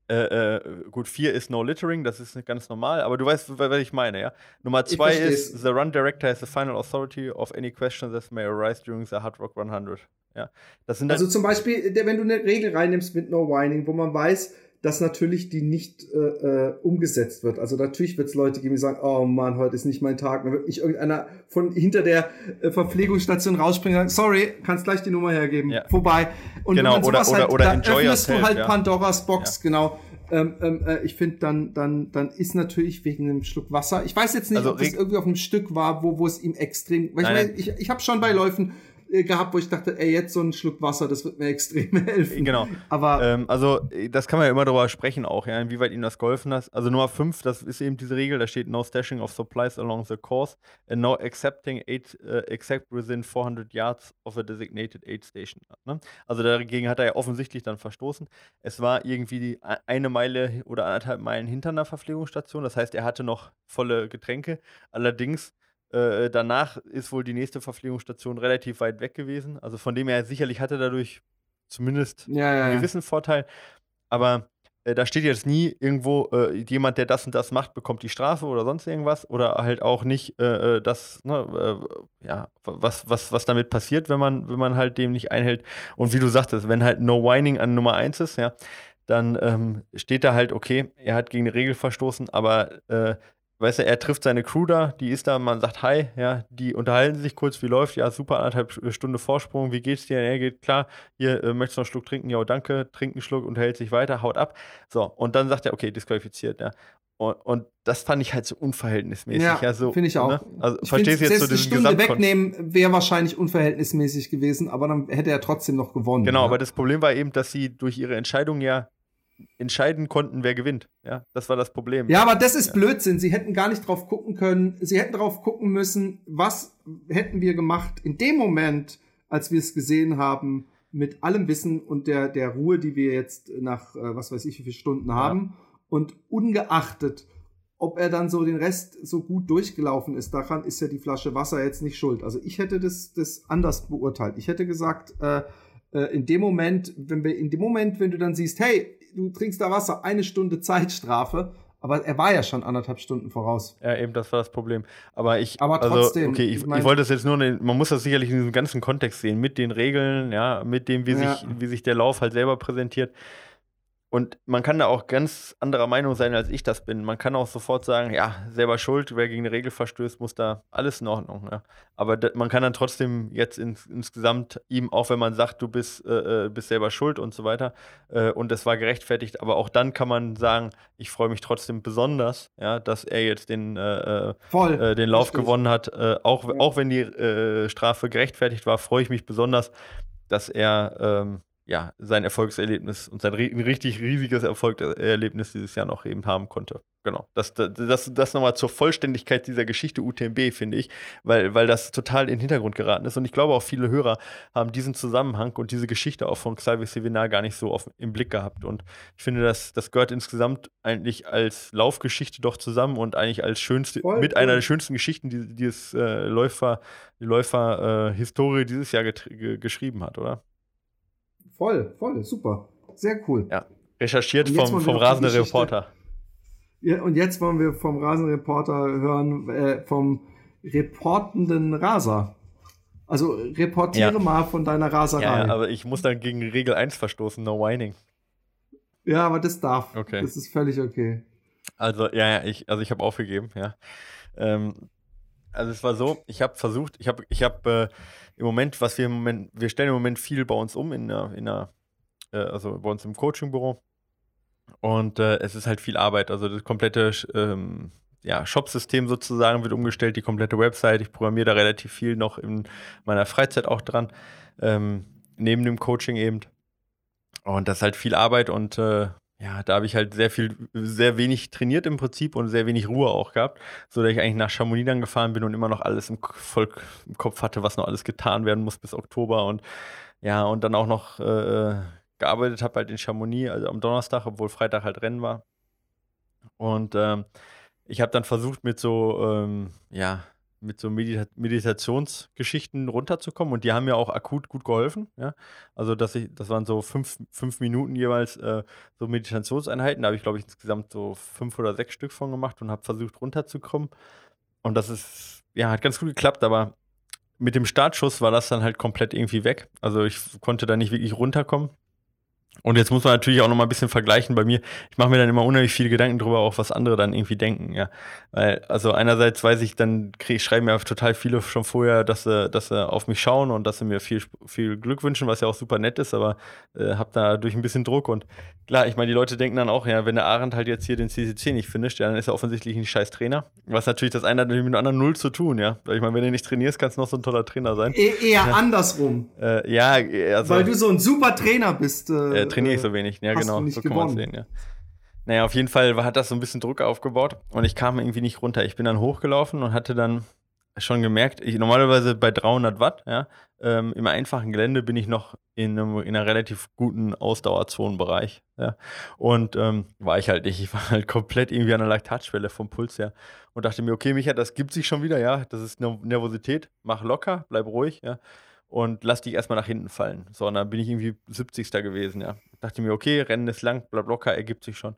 B: äh, äh, gut, 4 ist No Littering, das ist ganz normal, aber du weißt, was ich meine, ja? Nummer 2 ist The Run Director has the final authority of any question that may arise during the Hard Rock 100. Ja,
A: das sind also zum Beispiel, wenn du eine Regel reinnimmst mit No Whining, wo man weiß, dass natürlich die nicht äh, äh umgesetzt wird. Also natürlich wird es Leute geben, die sagen, oh Mann, heute ist nicht mein Tag. Dann wird nicht irgendeiner von hinter der äh, Verpflegungsstation rausspringen und sagen, sorry, kannst gleich die Nummer hergeben. Ja. Vorbei.
B: Und genau, oder, oder, halt, oder
A: da öffnest yourself, du halt ja. Pandoras Box, ja. genau. Ähm, ähm, äh, ich finde, dann, dann, dann ist natürlich wegen einem Schluck Wasser. Ich weiß jetzt nicht, also, ob das irgendwie auf einem Stück war, wo, wo es ihm extrem. Weil nein, ich, mein, ich, ich habe schon bei Läufen gehabt, wo ich dachte, ey, jetzt so ein Schluck Wasser, das wird mir extrem helfen.
B: Genau.
A: Aber
B: ähm, also das kann man ja immer darüber sprechen auch, ja, inwieweit Ihnen das geholfen hat. Also Nummer 5, das ist eben diese Regel, da steht no stashing of supplies along the course and no accepting aid uh, except within 400 yards of a designated aid station. Ne? Also dagegen hat er ja offensichtlich dann verstoßen. Es war irgendwie die, eine Meile oder anderthalb Meilen hinter einer Verpflegungsstation, das heißt, er hatte noch volle Getränke. Allerdings äh, danach ist wohl die nächste Verpflegungsstation relativ weit weg gewesen. Also von dem her sicherlich hatte dadurch zumindest
A: ja, ja,
B: einen gewissen Vorteil. Aber äh, da steht jetzt nie irgendwo, äh, jemand, der das und das macht, bekommt die Strafe oder sonst irgendwas. Oder halt auch nicht äh, äh, das, ne, ja, was, was, was damit passiert, wenn man, wenn man halt dem nicht einhält. Und wie du sagtest, wenn halt No Whining an Nummer 1 ist, ja, dann ähm, steht da halt, okay, er hat gegen die Regel verstoßen, aber äh, weißt du, er trifft seine Crew da, die ist da, man sagt Hi, ja, die unterhalten sich kurz, wie läuft, ja, super, anderthalb Stunde Vorsprung, wie geht's dir? Er geht klar, hier, äh, möchtest du noch einen Schluck trinken? Ja, danke, trinkt einen Schluck, unterhält sich weiter, haut ab. So, und dann sagt er, okay, disqualifiziert, ja. Und, und das fand ich halt so unverhältnismäßig. Ja, ja so,
A: finde ich auch. Ne?
B: Also, ich verstehst jetzt so
A: diesen Stunde wegnehmen wäre wahrscheinlich unverhältnismäßig gewesen, aber dann hätte er trotzdem noch gewonnen.
B: Genau,
A: ja.
B: aber das Problem war eben, dass sie durch ihre Entscheidung ja entscheiden konnten, wer gewinnt. Ja, das war das Problem.
A: Ja, aber das ist ja. Blödsinn. Sie hätten gar nicht drauf gucken können. Sie hätten drauf gucken müssen, was hätten wir gemacht in dem Moment, als wir es gesehen haben, mit allem Wissen und der, der Ruhe, die wir jetzt nach, äh, was weiß ich, wie viele Stunden ja. haben. Und ungeachtet, ob er dann so den Rest so gut durchgelaufen ist, daran ist ja die Flasche Wasser jetzt nicht schuld. Also ich hätte das, das anders beurteilt. Ich hätte gesagt, äh, äh in dem Moment, wenn wir, in dem Moment, wenn du dann siehst, hey, du trinkst da Wasser, eine Stunde Zeitstrafe. Aber er war ja schon anderthalb Stunden voraus.
B: Ja, eben, das war das Problem. Aber ich,
A: aber also, trotzdem,
B: okay, ich, ich, mein, ich wollte das jetzt nur, man muss das sicherlich in diesem ganzen Kontext sehen, mit den Regeln, ja, mit dem, wie, ja. sich, wie sich der Lauf halt selber präsentiert. Und man kann da auch ganz anderer Meinung sein, als ich das bin. Man kann auch sofort sagen, ja, selber schuld, wer gegen eine Regel verstößt, muss da alles in Ordnung. Ja. Aber man kann dann trotzdem jetzt ins, insgesamt ihm, auch wenn man sagt, du bist, äh, äh bist selber schuld und so weiter, äh, und das war gerechtfertigt, aber auch dann kann man sagen, ich freue mich trotzdem besonders, ja, dass er jetzt den, äh, äh äh, den Lauf gewonnen hat. auch, ja. auch wenn die Strafe gerechtfertigt war, freue ich mich besonders, dass er ähm, ja, sein Erfolgserlebnis und sein richtig riesiges Erfolgserlebnis dieses Jahr noch eben haben konnte. Genau. Das, das, das, das nochmal zur Vollständigkeit dieser Geschichte UTMB, finde ich, weil, weil das total in den Hintergrund geraten ist. Und ich glaube, auch viele Hörer haben diesen Zusammenhang und diese Geschichte auch von Xavier Sevinar gar nicht so auf, im Blick gehabt. Und ich finde, das, das gehört insgesamt eigentlich als Laufgeschichte doch zusammen und eigentlich als schönste, Voll, mit cool. einer der schönsten Geschichten, die, die es äh, Läufer, die Läufer-Historie äh, dieses Jahr geschrieben hat, oder?
A: Voll, voll, super. Sehr cool.
B: Ja. Recherchiert vom, vom rasenden Reporter.
A: Ja, und jetzt wollen wir vom Rasenreporter hören, äh, vom reportenden Raser. Also reportiere ja. mal von deiner Raserei.
B: Ja, aber ich muss dann gegen Regel 1 verstoßen, no whining.
A: Ja, aber das darf.
B: Okay.
A: Das ist völlig okay.
B: Also, ja, ja, ich, also ich habe aufgegeben, ja. Ähm, also es war so, ich habe versucht, ich habe, ich habe äh, im Moment, was wir im Moment, wir stellen im Moment viel bei uns um in einer, in einer äh, also bei uns im Coachingbüro und äh, es ist halt viel Arbeit. Also das komplette ähm, ja, Shop-System sozusagen wird umgestellt, die komplette Website. Ich programmiere da relativ viel noch in meiner Freizeit auch dran, ähm, neben dem Coaching eben. Und das ist halt viel Arbeit und äh, ja, da habe ich halt sehr viel, sehr wenig trainiert im Prinzip und sehr wenig Ruhe auch gehabt, so dass ich eigentlich nach Chamonix dann gefahren bin und immer noch alles im, voll im Kopf hatte, was noch alles getan werden muss bis Oktober und ja, und dann auch noch äh, gearbeitet habe, halt in Chamonix, also am Donnerstag, obwohl Freitag halt Rennen war. Und ähm, ich habe dann versucht, mit so, ähm, ja, mit so Medita Meditationsgeschichten runterzukommen und die haben mir auch akut gut geholfen. Ja? Also, dass ich, das waren so fünf, fünf Minuten jeweils äh, so Meditationseinheiten. Da habe ich, glaube ich, insgesamt so fünf oder sechs Stück von gemacht und habe versucht runterzukommen. Und das ist, ja, hat ganz gut geklappt, aber mit dem Startschuss war das dann halt komplett irgendwie weg. Also ich konnte da nicht wirklich runterkommen. Und jetzt muss man natürlich auch noch mal ein bisschen vergleichen bei mir. Ich mache mir dann immer unheimlich viele Gedanken darüber, auch was andere dann irgendwie denken, ja. Weil, also einerseits weiß ich, dann krieg, schreiben mir total viele schon vorher, dass sie, dass sie auf mich schauen und dass sie mir viel, viel Glück wünschen, was ja auch super nett ist, aber äh, habe dadurch ein bisschen Druck. Und klar, ich meine, die Leute denken dann auch, ja, wenn der Arendt halt jetzt hier den CCC nicht finisht, ja, dann ist er offensichtlich ein scheiß Trainer. Was natürlich das eine hat mit dem anderen null zu tun, ja. Weil ich meine, wenn du nicht trainierst, kannst du noch so ein toller Trainer sein.
A: E eher ja. andersrum.
B: Äh, ja,
A: also. Weil du so ein super Trainer bist.
B: Äh, trainiere ich so wenig. Ja, genau. so kann man sehen, ja. Naja, auf jeden Fall hat das so ein bisschen Druck aufgebaut und ich kam irgendwie nicht runter. Ich bin dann hochgelaufen und hatte dann schon gemerkt, ich, normalerweise bei 300 Watt, ja, ähm, im einfachen Gelände bin ich noch in, einem, in einer relativ guten Ausdauerzonenbereich, ja. Und ähm, war ich halt nicht. Ich war halt komplett irgendwie an der Laktatschwelle vom Puls her und dachte mir, okay, Micha, das gibt sich schon wieder, ja. Das ist Nervosität, mach locker, bleib ruhig, ja und lass dich erstmal nach hinten fallen. So, und dann bin ich irgendwie 70. gewesen, ja. Dachte mir, okay, Rennen ist lang, bla locker, ergibt sich schon.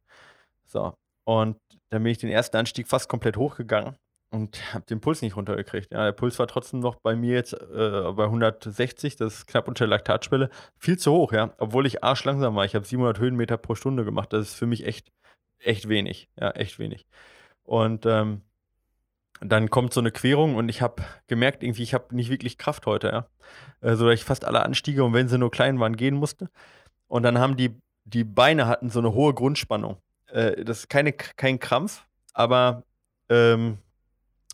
B: So. Und dann bin ich den ersten Anstieg fast komplett hochgegangen und habe den Puls nicht runtergekriegt. Ja, der Puls war trotzdem noch bei mir jetzt äh, bei 160, das ist knapp unter der Laktatschwelle. Viel zu hoch, ja. Obwohl ich arschlangsam war. Ich habe 700 Höhenmeter pro Stunde gemacht. Das ist für mich echt, echt wenig. Ja, echt wenig. Und ähm, dann kommt so eine Querung und ich habe gemerkt, irgendwie, ich habe nicht wirklich Kraft heute, ja. Äh, so dass ich fast alle Anstiege und wenn sie nur klein waren, gehen musste. Und dann haben die, die Beine hatten so eine hohe Grundspannung. Äh, das ist keine, kein Krampf, aber ähm,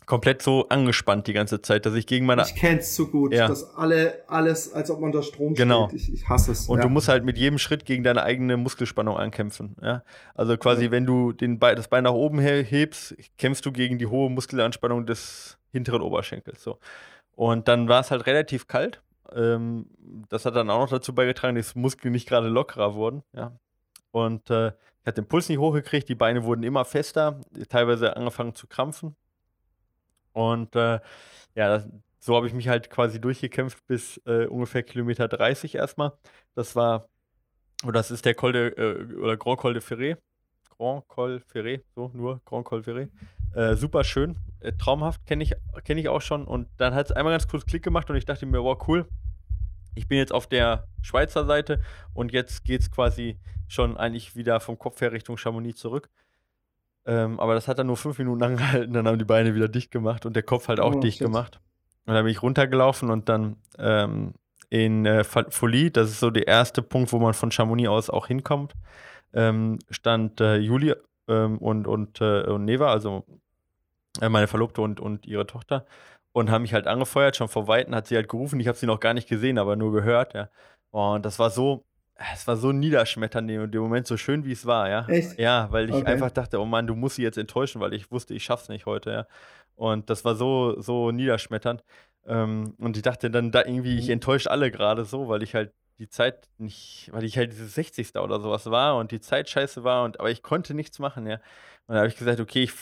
B: komplett so angespannt die ganze Zeit, dass ich gegen meine.
A: Ich kenn's so gut, ja. dass alle, alles, als ob man unter Strom
B: genau.
A: steht. Ich, ich hasse es.
B: Und ja. du musst halt mit jedem Schritt gegen deine eigene Muskelspannung ankämpfen. Ja? Also quasi, ja. wenn du den Be das Bein nach oben hebst, kämpfst du gegen die hohe Muskelanspannung des hinteren Oberschenkels. So. Und dann war es halt relativ kalt. Ähm, das hat dann auch noch dazu beigetragen, dass die Muskeln nicht gerade lockerer wurden. Ja? Und äh, ich hatte den Puls nicht hochgekriegt, die Beine wurden immer fester, teilweise angefangen zu krampfen. Und äh, ja, das, so habe ich mich halt quasi durchgekämpft bis äh, ungefähr Kilometer 30 erstmal. Das war, oder das ist der Col de, äh, oder Grand Col de Ferré. Grand Col Ferré, so nur Grand Col Ferré. Äh, super schön, äh, traumhaft, kenne ich, kenn ich auch schon. Und dann hat es einmal ganz kurz Klick gemacht und ich dachte mir, wow, cool. Ich bin jetzt auf der Schweizer Seite und jetzt geht es quasi schon eigentlich wieder vom Kopf her Richtung Chamonix zurück. Ähm, aber das hat dann nur fünf Minuten angehalten, dann haben die Beine wieder dicht gemacht und der Kopf halt auch oh, dicht shit. gemacht. Und dann bin ich runtergelaufen und dann ähm, in äh, Folie, das ist so der erste Punkt, wo man von Chamonix aus auch hinkommt, ähm, stand äh, Juli ähm, und, und, äh, und Neva, also äh, meine Verlobte und, und ihre Tochter, und haben mich halt angefeuert. Schon vor Weitem hat sie halt gerufen. Ich habe sie noch gar nicht gesehen, aber nur gehört. Ja. Und das war so, es war so niederschmetternd in dem Moment, so schön wie es war, ja.
A: Echt?
B: Ja, weil ich
A: Okay.
B: einfach dachte, oh Mann, du musst sie jetzt enttäuschen, weil ich wusste, ich schaff's nicht heute, ja. Und das war so, so niederschmetternd. Ähm, und ich dachte dann da irgendwie, ich
A: Mhm.
B: enttäusche alle gerade so, weil ich halt die Zeit nicht, weil ich halt dieses 60. oder sowas war und die Zeit scheiße war und aber ich konnte nichts machen, ja. Und da habe ich gesagt, okay, ich,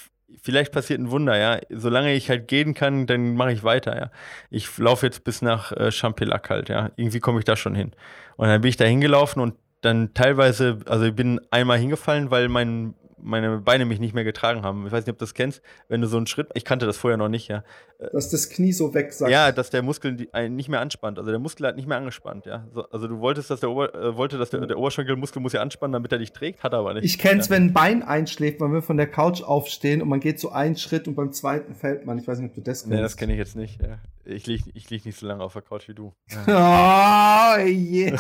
B: vielleicht passiert ein Wunder, ja. Solange ich halt gehen kann, dann mache ich weiter, ja. Ich laufe jetzt bis nach äh, Champelac halt, ja. Irgendwie komme ich da schon hin. Und dann bin ich da hingelaufen und dann teilweise, also ich bin einmal hingefallen, weil mein, meine Beine mich nicht mehr getragen haben. Ich weiß nicht, ob du das kennst, wenn du so einen Schritt, ich kannte das vorher noch nicht, ja.
A: Dass das Knie so wegsackt.
B: Ja, dass der Muskel einen nicht mehr anspannt. Also der Muskel hat nicht mehr angespannt, ja. So, also du wolltest, dass der, Ober, äh, wollte, dass der, der Oberschenkelmuskel muss ja anspannen, damit er dich trägt, hat er aber nicht.
A: Ich kenn's,
B: ja.
A: wenn ein Bein einschläft, wenn wir von der Couch aufstehen und man geht so einen Schritt und beim zweiten fällt man. Ich weiß nicht, ob du das kennst.
B: Nee, das kenne ich jetzt nicht, ja. Ich liege ich lieg nicht so lange auf der Couch wie du.
A: Oh, yeah.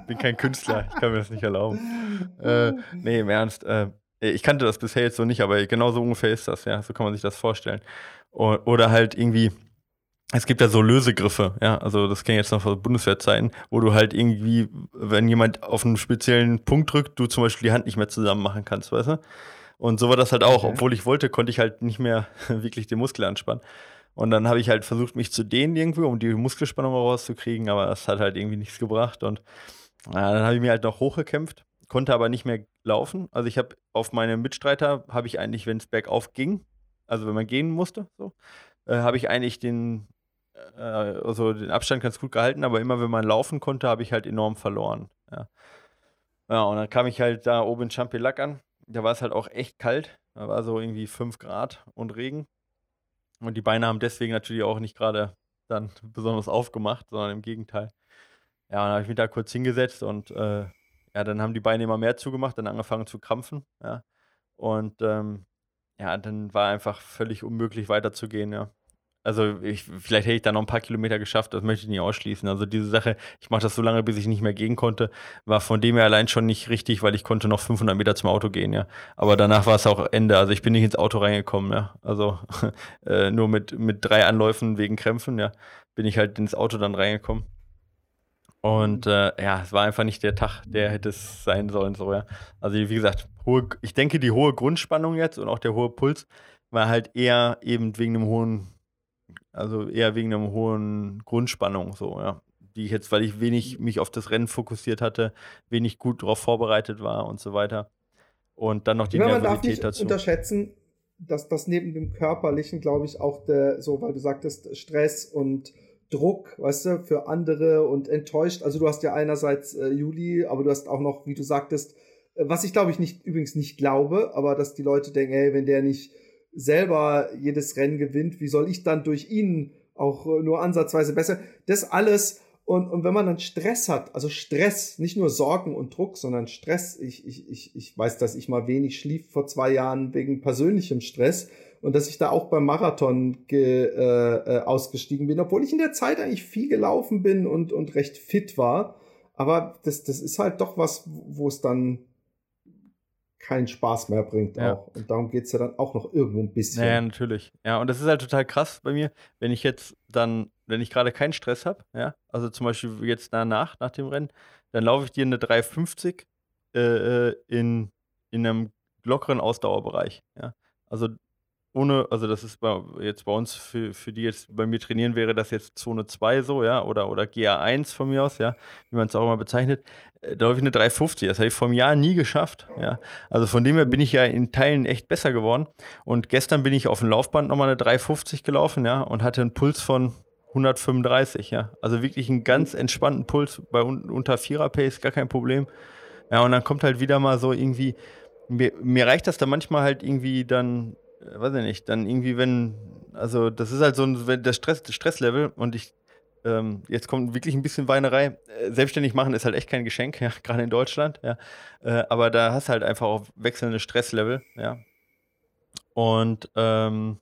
B: Ich bin kein Künstler, ich kann mir das nicht erlauben. Äh, nee, im Ernst. Äh, ich kannte das bisher jetzt so nicht, aber genau so ungefähr ist das, ja. So kann man sich das vorstellen. Oder halt irgendwie, es gibt ja so Lösegriffe, ja. Also das kenne ich jetzt noch von Bundeswehrzeiten, wo du halt irgendwie, wenn jemand auf einen speziellen Punkt drückt, du zum Beispiel die Hand nicht mehr zusammen machen kannst, weißt du? Und so war das halt auch.
A: Okay.
B: Obwohl ich wollte, konnte ich halt nicht mehr wirklich den Muskel anspannen. Und dann habe ich halt versucht, mich zu dehnen irgendwie, um die Muskelspannung rauszukriegen, aber das hat halt irgendwie nichts gebracht. Und ja, dann habe ich mir halt noch hochgekämpft, konnte aber nicht mehr laufen. Also ich habe auf meine Mitstreiter, habe ich eigentlich, wenn es bergauf ging, also wenn man gehen musste, so, äh, habe ich eigentlich den, äh, also den Abstand ganz gut gehalten, aber immer wenn man laufen konnte, habe ich halt enorm verloren. Ja. ja, und dann kam ich halt da oben in Champelac an. Da war es halt auch echt kalt. Da war so irgendwie 5 Grad und Regen. Und die Beine haben deswegen natürlich auch nicht gerade dann besonders aufgemacht, sondern im Gegenteil. Ja, dann habe ich mich da kurz hingesetzt und äh, ja, dann haben die Beine immer mehr zugemacht, dann angefangen zu krampfen, ja. Und ähm, ja, dann war einfach völlig unmöglich weiterzugehen, ja. Also ich, vielleicht hätte ich da noch ein paar Kilometer geschafft, das möchte ich nicht ausschließen. Also diese Sache, ich mache das so lange, bis ich nicht mehr gehen konnte, war von dem her allein schon nicht richtig, weil ich konnte noch 500 Meter zum Auto gehen, ja. Aber danach war es auch Ende. Also ich bin nicht ins Auto reingekommen, ja. Also äh, nur mit, mit drei Anläufen wegen Krämpfen, ja, bin ich halt ins Auto dann reingekommen. Und äh, ja, es war einfach nicht der Tag, der hätte es sein sollen, so, ja. Also, wie gesagt, hohe, ich denke, die hohe Grundspannung jetzt und auch der hohe Puls war halt eher eben wegen einem hohen, also eher wegen einem hohen Grundspannung, so, ja. Die ich jetzt, weil ich wenig mich auf das Rennen fokussiert hatte, wenig gut darauf vorbereitet war und so weiter. Und dann noch die
A: Ja, man darf
B: Nervosität
A: nicht
B: dazu.
A: unterschätzen, dass das neben dem Körperlichen, glaube ich, auch der, so, weil du sagtest, Stress und Druck, weißt du, für andere und enttäuscht. Also du hast ja einerseits äh, Juli, aber du hast auch noch, wie du sagtest, äh, was ich glaube ich nicht, übrigens nicht glaube, aber dass die Leute denken, ey, wenn der nicht selber jedes Rennen gewinnt, wie soll ich dann durch ihn auch äh, nur ansatzweise besser? Das alles und, und wenn man dann Stress hat, also Stress, nicht nur Sorgen und Druck, sondern Stress, ich, ich, ich, ich weiß, dass ich mal wenig schlief vor zwei Jahren wegen persönlichem Stress und dass ich da auch beim Marathon ge, äh, äh, ausgestiegen bin, obwohl ich in der Zeit eigentlich viel gelaufen bin und, und recht fit war. Aber das, das ist halt doch was, wo es dann keinen Spaß mehr bringt
B: Ja.
A: auch. Und darum geht's ja dann auch noch irgendwo ein bisschen.
B: Naja, natürlich. Ja, und das ist halt total krass bei mir, wenn ich jetzt dann, wenn ich gerade keinen Stress habe, ja, also zum Beispiel jetzt danach, nach dem Rennen, dann laufe ich dir eine 350 äh, äh, in, in einem lockeren Ausdauerbereich, ja. Also ohne, also das ist bei, jetzt bei uns, für, für die jetzt bei mir trainieren, wäre das jetzt Zone 2 so, ja, oder, oder GA1 von mir aus, ja, wie man es auch immer bezeichnet. Äh, Da laufe ich eine 350, das habe ich vom Jahr nie geschafft, ja. Also von dem her bin ich ja in Teilen echt besser geworden. Und gestern bin ich auf dem Laufband nochmal eine 350 gelaufen, ja, und hatte einen Puls von 135, ja. Also wirklich einen ganz entspannten Puls bei un unter 4er Pace, gar kein Problem. Ja, und dann kommt halt wieder mal so irgendwie, mir, mir reicht das dann manchmal halt irgendwie dann, weiß ich nicht, dann irgendwie, wenn, also das ist halt so ein, der Stress, das Stresslevel und ich, ähm, jetzt kommt wirklich ein bisschen Weinerei. Äh, selbstständig machen ist halt echt kein Geschenk, ja, gerade in Deutschland, ja. Äh, aber da hast du halt einfach auch wechselnde Stresslevel, ja. Und ähm,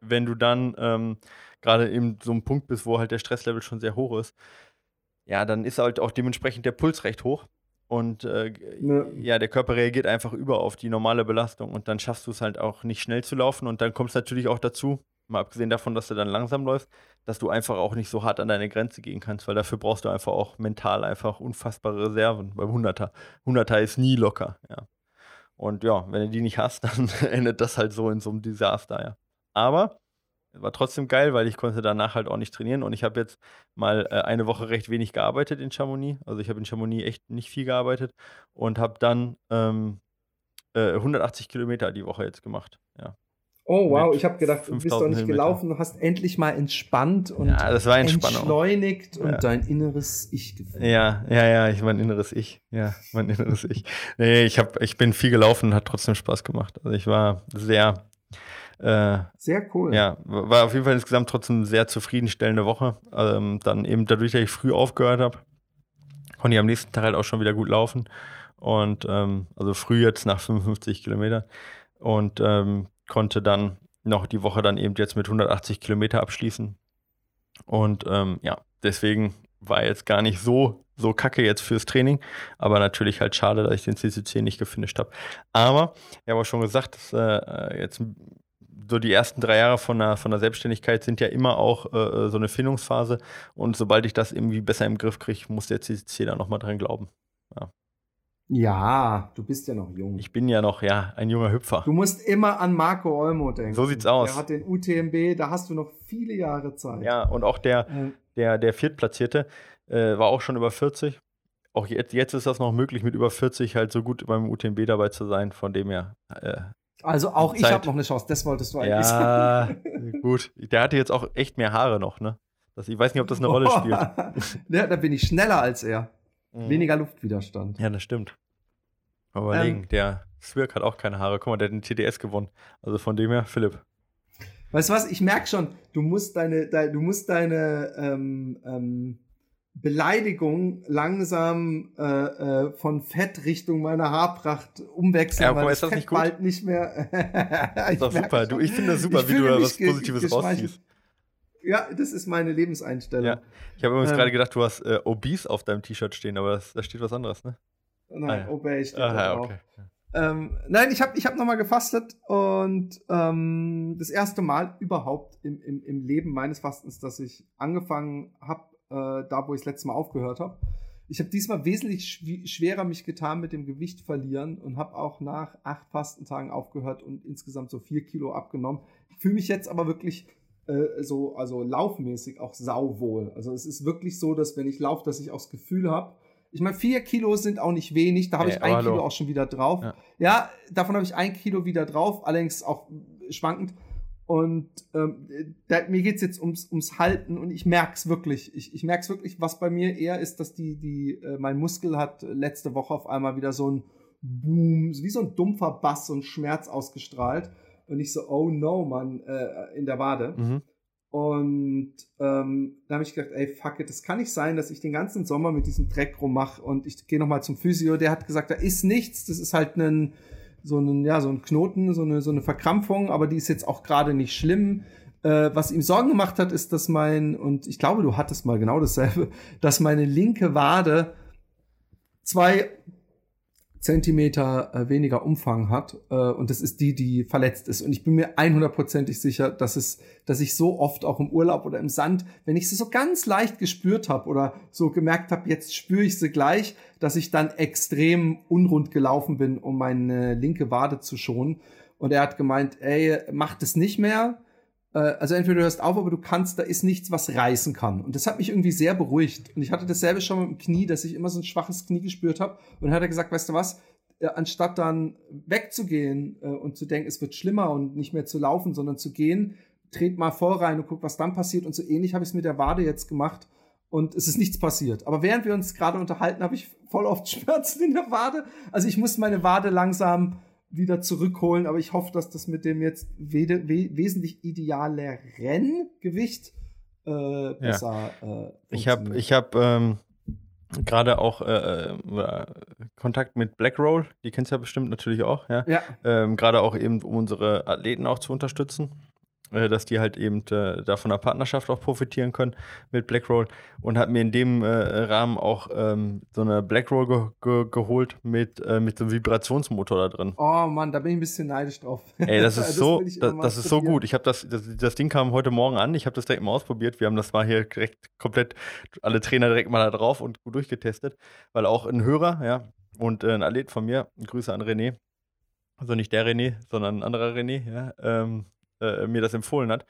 B: wenn du dann ähm, gerade eben so einem Punkt bist, wo halt der Stresslevel schon sehr hoch ist, ja, dann ist halt auch dementsprechend der Puls recht hoch. Und äh,
A: Ne.
B: ja, der Körper reagiert einfach über auf die normale Belastung und dann schaffst du es halt auch nicht schnell zu laufen. Und dann kommt es natürlich auch dazu, mal abgesehen davon, dass du dann langsam läufst, dass du einfach auch nicht so hart an deine Grenze gehen kannst, weil dafür brauchst du einfach auch mental einfach unfassbare Reserven beim 100er. 100er ist nie locker, ja. Und ja, wenn du die nicht hast, dann endet das halt so in so einem Desaster, ja. Aber war trotzdem geil, weil ich konnte danach halt auch nicht trainieren und ich habe jetzt mal äh, eine Woche recht wenig gearbeitet in Chamonix. Also ich habe in Chamonix echt nicht viel gearbeitet und habe dann ähm, äh, 180 Kilometer die Woche jetzt gemacht. Ja.
A: Oh wow, ich habe gedacht, du bist doch nicht gelaufen, du hast endlich mal entspannt und
B: ja,
A: entschleunigt
B: ja.
A: und dein inneres Ich gefühlt.
B: Ja, ja, ja, ich mein inneres Ich. Ja, mein inneres Ich. Nee, ich hab, ich bin viel gelaufen und hat trotzdem Spaß gemacht. Also ich war sehr
A: äh, sehr cool.
B: Ja, war auf jeden Fall insgesamt trotzdem eine sehr zufriedenstellende Woche. Ähm, dann eben dadurch, dass ich früh aufgehört habe, konnte ich am nächsten Tag halt auch schon wieder gut laufen. Und ähm, also früh jetzt nach 55 Kilometern. Und ähm, konnte dann noch die Woche dann eben jetzt mit 180 Kilometer abschließen. Und ähm, ja, deswegen war jetzt gar nicht so, so kacke jetzt fürs Training. Aber natürlich halt schade, dass ich den CCC nicht gefinisht habe. Aber, ich habe auch schon gesagt, dass äh, jetzt so die ersten drei Jahre von der, von der Selbstständigkeit sind ja immer auch äh, so eine Findungsphase. Und sobald ich das irgendwie besser im Griff kriege, muss der CCC da nochmal dran glauben. Ja.
A: Ja, du bist ja noch jung.
B: Ich bin ja noch, ja, ein junger Hüpfer.
A: Du musst immer an Marco Olmo denken.
B: So sieht's aus.
A: Der hat den UTMB, da hast du noch viele Jahre Zeit.
B: Ja, und auch der, ähm. der, der Viertplatzierte äh, war auch schon über 40. Auch jetzt, jetzt ist das noch möglich, mit über 40 halt so gut beim UTMB dabei zu sein. Von dem her. Äh,
A: also auch ich habe noch eine Chance, das wolltest du eigentlich ja,
B: sagen. gut. Der hatte jetzt auch echt mehr Haare noch, ne? Das, ich weiß nicht, ob das eine Rolle spielt.
A: ja, da bin ich schneller als er. Mhm. Weniger Luftwiderstand.
B: Ja, das stimmt. Aber überlegen, ähm, der Swirk hat auch keine Haare. Guck mal, der hat den TDS gewonnen. Also von dem her, Philipp.
A: Weißt du was? Ich merke schon, du musst deine, deine du musst deine ähm, ähm, Beleidigung langsam äh, äh, von Fett Richtung meiner Haarpracht umwechseln,
B: ja,
A: weil
B: ist das
A: Fett
B: nicht gut?
A: bald nicht mehr.
B: ist doch super. Du, ich finde das super, wie du da was Positives rausziehst.
A: Ja, das ist meine Lebenseinstellung. Ja.
B: Ich habe übrigens ähm, gerade gedacht, du hast äh, Obese auf deinem T-Shirt stehen, aber da steht was anderes, ne?
A: Nein, ah, ja. Obey steht
B: ah, da okay.
A: Ähm, nein, ich habe ich hab nochmal gefastet und ähm, das erste Mal überhaupt im, im, im Leben meines Fastens, dass ich angefangen habe, äh, da wo ich das letzte Mal aufgehört habe. Ich habe diesmal wesentlich schw schwerer mich getan mit dem Gewicht verlieren und habe auch nach acht Fastentagen aufgehört und insgesamt so vier Kilo abgenommen. Ich fühle mich jetzt aber wirklich äh, so, also laufmäßig auch sauwohl. Also es ist wirklich so, dass wenn ich laufe, dass ich auch das Gefühl habe, ich meine, vier Kilo sind auch nicht wenig, da habe ich ein hallo. Kilo auch schon wieder drauf. Ja, ja davon habe ich ein Kilo wieder drauf, allerdings auch schwankend. Und ähm, da, mir geht's jetzt ums, ums Halten und ich merk's wirklich. Ich, ich merk's wirklich, was bei mir eher ist, dass die, die, äh, mein Muskel hat letzte Woche auf einmal wieder so ein Boom, wie so ein dumpfer Bass und Schmerz ausgestrahlt. Und ich so, oh no, Mann, äh, in der Wade. Mhm. Und ähm, da habe ich gedacht, ey, fuck it, das kann nicht sein, dass ich den ganzen Sommer mit diesem Dreck rummache und ich gehe nochmal zum Physio, der hat gesagt, da ist nichts, das ist halt ein, so ein, ja, so ein Knoten, so eine, so eine Verkrampfung, aber die ist jetzt auch gerade nicht schlimm. Äh, was ihm Sorgen gemacht hat, ist, dass mein, und ich glaube, du hattest mal genau dasselbe, dass meine linke Wade zwei Zentimeter äh, weniger Umfang hat äh, und das ist die, die verletzt ist. Und ich bin mir 100%ig sicher, dass es, dass ich so oft auch im Urlaub oder im Sand, wenn ich sie so ganz leicht gespürt habe oder so gemerkt habe, jetzt spüre ich sie gleich, dass ich dann extrem unrund gelaufen bin, um meine linke Wade zu schonen. Und er hat gemeint, ey, mach das nicht mehr also entweder du hörst auf, aber du kannst, da ist nichts, was reißen kann. Und das hat mich irgendwie sehr beruhigt. Und ich hatte dasselbe schon mit dem Knie, dass ich immer so ein schwaches Knie gespürt habe. Und dann hat er gesagt, weißt du was, äh, anstatt dann wegzugehen äh, und zu denken, es wird schlimmer und nicht mehr zu laufen, sondern zu gehen, tret mal vor rein und guck, was dann passiert. Und so ähnlich habe ich es mit der Wade jetzt gemacht. Und es ist nichts passiert. Aber während wir uns gerade unterhalten, habe ich voll oft Schmerzen in der Wade. Also ich muss meine Wade langsam wieder zurückholen, aber ich hoffe, dass das mit dem jetzt we we wesentlich idealeren Gewicht äh, besser
B: ja. äh, Ich habe ich hab, ähm, gerade auch äh, äh, Kontakt mit Blackroll, die kennst du ja bestimmt natürlich auch, ja.
A: ja.
B: Ähm, gerade auch eben, um unsere Athleten auch zu unterstützen. Äh, dass die halt eben äh, da von der Partnerschaft auch profitieren können mit Blackroll und habe mir in dem äh, Rahmen auch ähm, so eine Blackroll ge ge geholt mit, äh, mit so einem Vibrationsmotor da drin.
A: Oh Mann, da bin ich ein bisschen neidisch drauf.
B: Ey, das ist das so, das, das ist so gut. Ich habe das, das, das Ding kam heute Morgen an. Ich habe das direkt mal ausprobiert. Wir haben das mal hier direkt komplett alle Trainer direkt mal da drauf und gut durchgetestet, weil auch ein Hörer, ja, und äh, ein Athlet von mir, Grüße an René, also nicht der René, sondern ein anderer René, ja, ähm, äh, mir das empfohlen hat.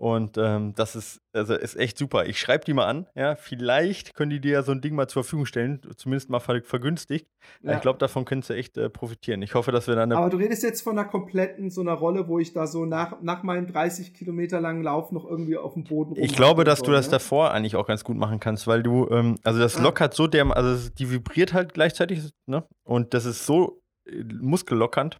B: Und ähm, das ist, also ist echt super. Ich schreibe die mal an, ja. Vielleicht können die dir ja so ein Ding mal zur Verfügung stellen, zumindest mal ver vergünstigt. Ja. Ich glaube, davon könntest du echt äh, profitieren. Ich hoffe, dass wir dann.
A: Aber du redest jetzt von einer kompletten, so einer Rolle, wo ich da so nach, nach meinem 30 Kilometer langen Lauf noch irgendwie auf dem Boden
B: Ich glaube, dass soll, du das ne? davor eigentlich auch ganz gut machen kannst, weil du, ähm, also das ah. lockert so der, also die vibriert halt gleichzeitig, ne? Und das ist so äh, muskellockernd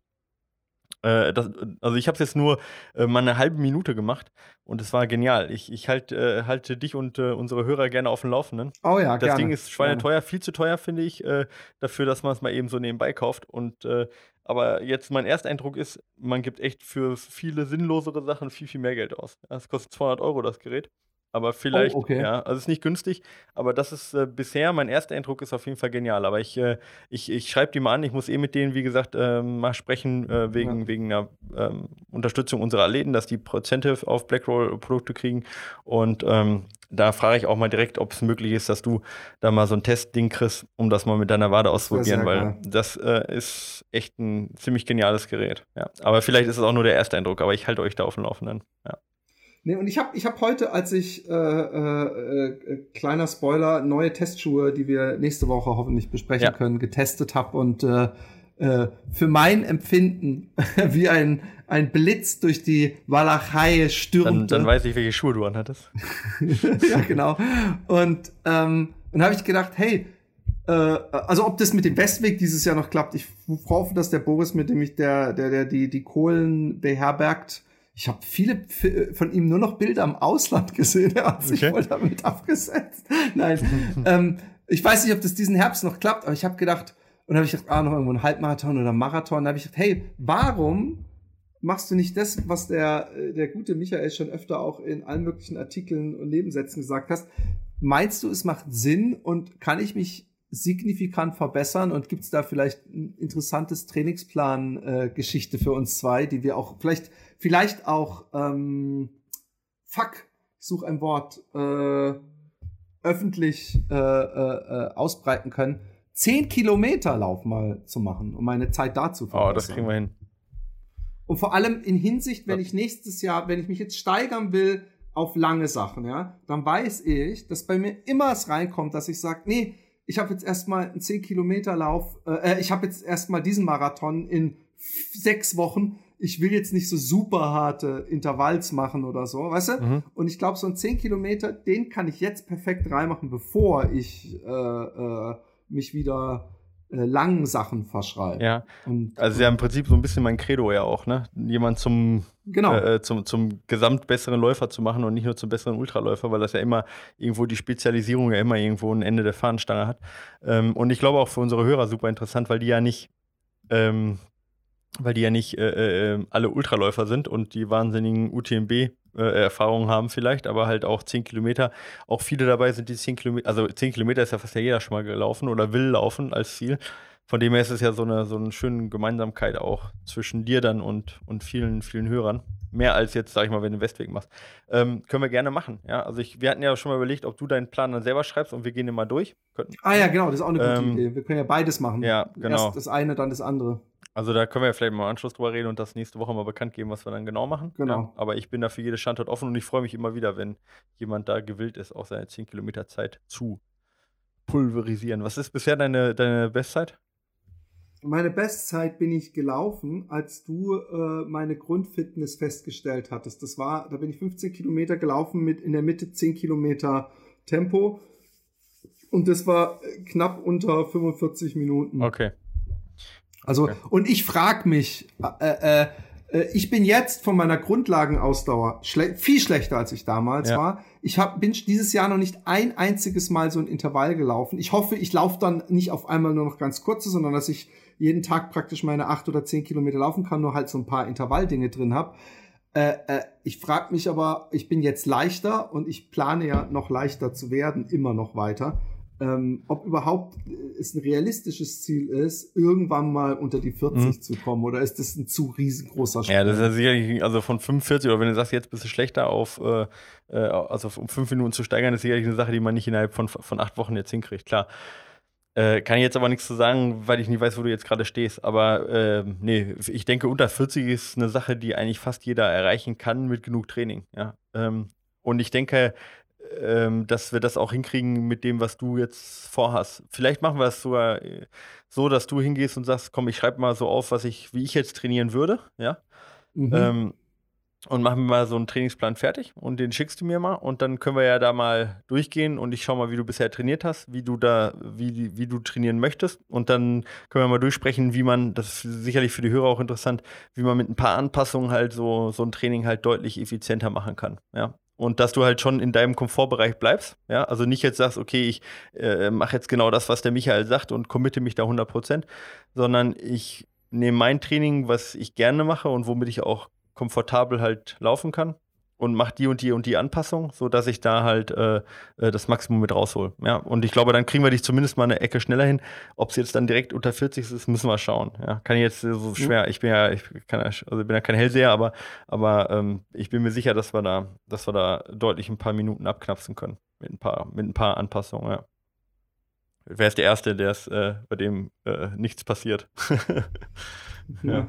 B: äh, das, also ich habe es jetzt nur äh, mal eine halbe Minute gemacht und es war genial. Ich, ich halt, äh, halte dich und äh, unsere Hörer gerne auf dem Laufenden.
A: Oh ja,
B: Das
A: gerne,
B: Ding ist schweineteuer, viel zu teuer, finde ich, äh, dafür, dass man es mal eben so nebenbei kauft. Und äh, aber jetzt mein Ersteindruck ist, man gibt echt für viele sinnlosere Sachen viel, viel mehr Geld aus. Es kostet 200 Euro das Gerät. Aber vielleicht, oh, okay. ja, also es ist nicht günstig, aber das ist äh, bisher, mein erster Eindruck ist auf jeden Fall genial. Aber ich, äh, ich, ich schreibe die mal an, ich muss eh mit denen, wie gesagt, äh, mal sprechen, äh, wegen, ja. wegen einer ähm, Unterstützung unserer Athleten, dass die Prozente auf Blackroll-Produkte kriegen. Und ähm, da frage ich auch mal direkt, ob es möglich ist, dass du da mal so ein Testding kriegst, um das mal mit deiner Wade auszuprobieren, weil geil. das äh, ist echt ein ziemlich geniales Gerät. Ja. Aber vielleicht ist es auch nur der erste Eindruck, aber ich halte euch da auf dem Laufenden. Ja.
A: Nee, und ich habe ich hab heute, als ich, äh, äh, äh, kleiner Spoiler, neue Testschuhe, die wir nächste Woche hoffentlich besprechen ja. können, getestet habe und äh, äh, für mein Empfinden wie ein, ein Blitz durch die Walachei stürmte.
B: Dann, dann weiß ich, welche Schuhe du anhattest.
A: ja, genau. Und ähm, dann habe ich gedacht, hey, äh, also ob das mit dem Westweg dieses Jahr noch klappt, ich hoffe, dass der Boris, mit dem ich der, der, der die, die Kohlen beherbergt, ich habe viele von ihm nur noch Bilder im Ausland gesehen. Er hat sich okay. voll damit abgesetzt. Nein, ähm, ich weiß nicht, ob das diesen Herbst noch klappt, aber ich habe gedacht, und habe ich gedacht, ah, noch irgendwo ein Halbmarathon oder Marathon. Da habe ich gedacht, hey, warum machst du nicht das, was der, äh, der gute Michael schon öfter auch in allen möglichen Artikeln und Nebensätzen gesagt hast? Meinst du, es macht Sinn und kann ich mich signifikant verbessern und gibt es da vielleicht ein interessantes Trainingsplan-Geschichte äh, für uns zwei, die wir auch vielleicht vielleicht auch ähm, fuck, ich suche ein Wort, äh, öffentlich äh, äh, äh, ausbreiten können, zehn Kilometer Lauf mal zu machen, um meine Zeit dazu zu.
B: Oh, das kriegen wir hin.
A: Und vor allem in Hinsicht, wenn ich nächstes Jahr, wenn ich mich jetzt steigern will auf lange Sachen, ja, dann weiß ich, dass bei mir immer es reinkommt, dass ich sage, nee, ich habe jetzt erstmal einen 10 Kilometer Lauf, äh, äh, ich habe jetzt erstmal diesen Marathon in sechs Wochen ich will jetzt nicht so super harte Intervalls machen oder so, weißt du? Mhm. Und ich glaube, so ein 10 Kilometer, den kann ich jetzt perfekt reinmachen, bevor ich äh, äh, mich wieder äh, langen Sachen verschreibe.
B: Ja. Und, also ja im Prinzip so ein bisschen mein Credo ja auch, ne? Jemand zum, genau. Äh, zum, zum gesamt besseren Läufer zu machen und nicht nur zum besseren Ultraläufer, weil das ja immer irgendwo die Spezialisierung ja immer irgendwo ein Ende der Fahnenstange hat. Ähm, und ich glaube auch für unsere Hörer super interessant, weil die ja nicht ähm, weil die ja nicht äh, äh, alle Ultraläufer sind und die wahnsinnigen UTMB-Erfahrungen äh, haben vielleicht, aber halt auch 10 Kilometer. Auch viele dabei sind die 10 Kilometer, also 10 Kilometer ist ja fast ja jeder schon mal gelaufen oder will laufen als Ziel. Von dem her ist es ja so eine, so eine schöne Gemeinsamkeit auch zwischen dir dann und, und vielen, vielen Hörern. Mehr als jetzt, sag ich mal, wenn du den Westweg machst. Ähm, können wir gerne machen. Ja, also ich, wir hatten ja schon mal überlegt, ob du deinen Plan dann selber schreibst und wir gehen den mal durch.
A: Könnten. Ah ja, genau, das ist auch eine gute ähm, Idee. Wir können ja beides machen.
B: Ja, genau.
A: Erst das eine, dann das andere.
B: Also da können wir ja vielleicht mal im Anschluss drüber reden und das nächste Woche mal bekannt geben, was wir dann genau machen.
A: Genau. Ja,
B: aber ich bin da für jedes Standort offen und ich freue mich immer wieder, wenn jemand da gewillt ist, auch seine 10 Kilometer Zeit zu pulverisieren. Was ist bisher deine, deine Bestzeit?
A: Meine Bestzeit bin ich gelaufen, als du äh, meine Grundfitness festgestellt hattest. Das war, da bin ich 15 Kilometer gelaufen mit in der Mitte 10 Kilometer Tempo. Und das war knapp unter 45 Minuten.
B: Okay.
A: Also, okay. und ich frage mich, äh, äh, äh, ich bin jetzt von meiner Grundlagenausdauer schle viel schlechter, als ich damals ja. war. Ich hab, bin dieses Jahr noch nicht ein einziges Mal so ein Intervall gelaufen. Ich hoffe, ich laufe dann nicht auf einmal nur noch ganz kurze, sondern dass ich jeden Tag praktisch meine acht oder zehn Kilometer laufen kann, nur halt so ein paar Intervalldinge drin habe. Äh, äh, ich frage mich aber, ich bin jetzt leichter und ich plane ja noch leichter zu werden, immer noch weiter. Ähm, ob überhaupt äh, es ein realistisches Ziel ist, irgendwann mal unter die 40 mhm. zu kommen, oder ist das ein zu riesengroßer
B: Sprung? Ja, das ist ja sicherlich, also von 45, oder wenn du sagst, jetzt bist du schlechter auf, äh, äh, also um fünf Minuten zu steigern, ist sicherlich eine Sache, die man nicht innerhalb von, von acht Wochen jetzt hinkriegt, klar. Äh, kann ich jetzt aber nichts zu sagen, weil ich nicht weiß, wo du jetzt gerade stehst. Aber äh, nee, ich denke, unter 40 ist eine Sache, die eigentlich fast jeder erreichen kann mit genug Training. Ja. Ähm, und ich denke, ähm, dass wir das auch hinkriegen mit dem, was du jetzt vorhast. Vielleicht machen wir es sogar äh, so, dass du hingehst und sagst, komm, ich schreibe mal so auf, was ich, wie ich jetzt trainieren würde. Ja. Mhm. Ähm, und machen wir mal so einen Trainingsplan fertig und den schickst du mir mal und dann können wir ja da mal durchgehen und ich schau mal, wie du bisher trainiert hast, wie du da, wie, wie du trainieren möchtest und dann können wir mal durchsprechen, wie man, das ist sicherlich für die Hörer auch interessant, wie man mit ein paar Anpassungen halt so, so ein Training halt deutlich effizienter machen kann, ja. Und dass du halt schon in deinem Komfortbereich bleibst, ja. Also nicht jetzt sagst, okay, ich äh, mache jetzt genau das, was der Michael sagt und committe mich da 100 Prozent, sondern ich nehme mein Training, was ich gerne mache und womit ich auch komfortabel halt laufen kann und mache die und die und die Anpassung, sodass ich da halt äh, äh, das Maximum mit raushol. Ja, und ich glaube, dann kriegen wir dich zumindest mal eine Ecke schneller hin. Ob es jetzt dann direkt unter 40 ist, müssen wir schauen. Ja, kann ich jetzt so mhm. schwer. Ich bin ja, ich kann, also bin ja kein Hellseher, aber, aber ähm, ich bin mir sicher, dass wir da, dass wir da deutlich ein paar Minuten abknapsen können mit ein paar, mit ein paar Anpassungen. Ja. Wer ist der Erste, der es, äh, bei dem äh, nichts passiert?
A: ja. ja.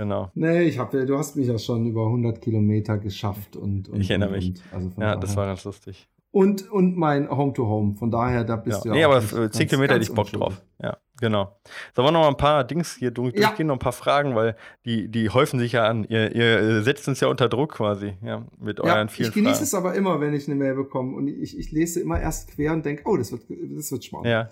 A: Genau. Nee, ich hab, du hast mich ja schon über 100 Kilometer geschafft und, und
B: ich erinnere
A: und,
B: mich. Also ja, daher. das war ganz lustig.
A: Und, und mein Home-to-Home. -Home. Von daher, da bist
B: ja.
A: du
B: ja. Nee, aber 10 Kilometer hätte ich Bock drauf. Ja, genau. Sollen wir noch mal ein paar Dings hier durch, ja. durchgehen, noch ein paar Fragen, weil die, die häufen sich ja an. Ihr, ihr setzt uns ja unter Druck quasi, ja, mit ja, euren vielen
A: Ich genieße Fragen. es aber immer, wenn ich eine Mail bekomme und ich, ich lese immer erst quer und denke, oh, das wird, das wird spannend.
B: Ja.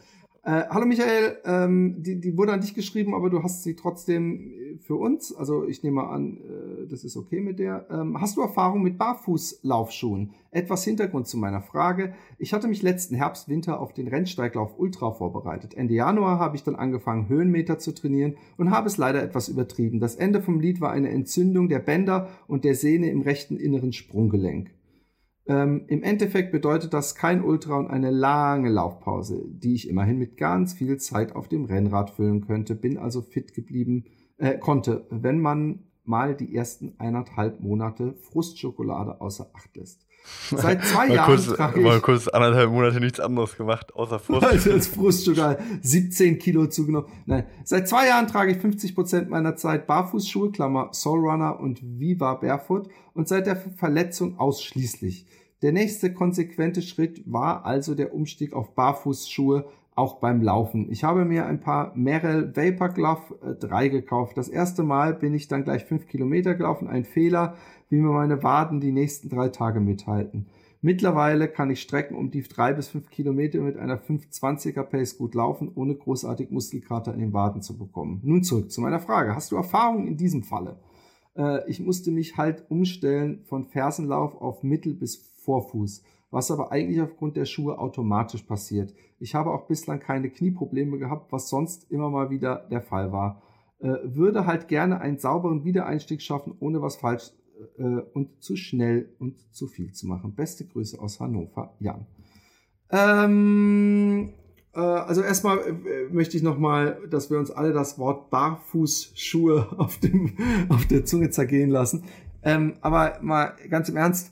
A: Äh, hallo Michael, ähm, die, die wurde an dich geschrieben, aber du hast sie trotzdem äh, für uns. Also ich nehme an, äh, das ist okay mit der. Ähm, hast du Erfahrung mit Barfußlaufschuhen? Etwas Hintergrund zu meiner Frage. Ich hatte mich letzten Herbst, Winter auf den Rennsteiglauf Ultra vorbereitet. Ende Januar habe ich dann angefangen, Höhenmeter zu trainieren und habe es leider etwas übertrieben. Das Ende vom Lied war eine Entzündung der Bänder und der Sehne im rechten inneren Sprunggelenk. Ähm, Im Endeffekt bedeutet das kein Ultra und eine lange Laufpause, die ich immerhin mit ganz viel Zeit auf dem Rennrad füllen könnte. Bin also fit geblieben, äh, konnte, wenn man mal die ersten eineinhalb Monate Frustschokolade außer Acht lässt. Seit zwei Jahren
B: kurz, trage ich... Mal kurz anderthalb Monate nichts anderes gemacht, außer
A: Frust. Also als Frustschokolade 17 Kilo zugenommen. Nein, seit zwei Jahren trage ich 50 Prozent meiner Zeit Barfußschuhe, Klammer Soulrunner und Viva Barefoot und seit der Verletzung ausschließlich. Der nächste konsequente Schritt war also der Umstieg auf Barfußschuhe, auch beim Laufen. Ich habe mir ein paar Merrell Vapor Glove 3 äh, gekauft. Das erste Mal bin ich dann gleich 5 Kilometer gelaufen. Ein Fehler, wie mir meine Waden die nächsten drei Tage mithalten. Mittlerweile kann ich Strecken um die 3 bis 5 Kilometer mit einer 520er Pace gut laufen, ohne großartig Muskelkater in den Waden zu bekommen. Nun zurück zu meiner Frage. Hast du Erfahrung in diesem Falle? Äh, ich musste mich halt umstellen von Fersenlauf auf Mittel- bis Vorfuß, was aber eigentlich aufgrund der Schuhe automatisch passiert. Ich habe auch bislang keine Knieprobleme gehabt, was sonst immer mal wieder der Fall war. Äh, würde halt gerne einen sauberen Wiedereinstieg schaffen, ohne was falsch äh, und zu schnell und zu viel zu machen. Beste Grüße aus Hannover, Jan. Ähm, äh, also erstmal äh, möchte ich nochmal, dass wir uns alle das Wort Barfußschuhe auf, dem, auf der Zunge zergehen lassen. Ähm, aber mal ganz im Ernst,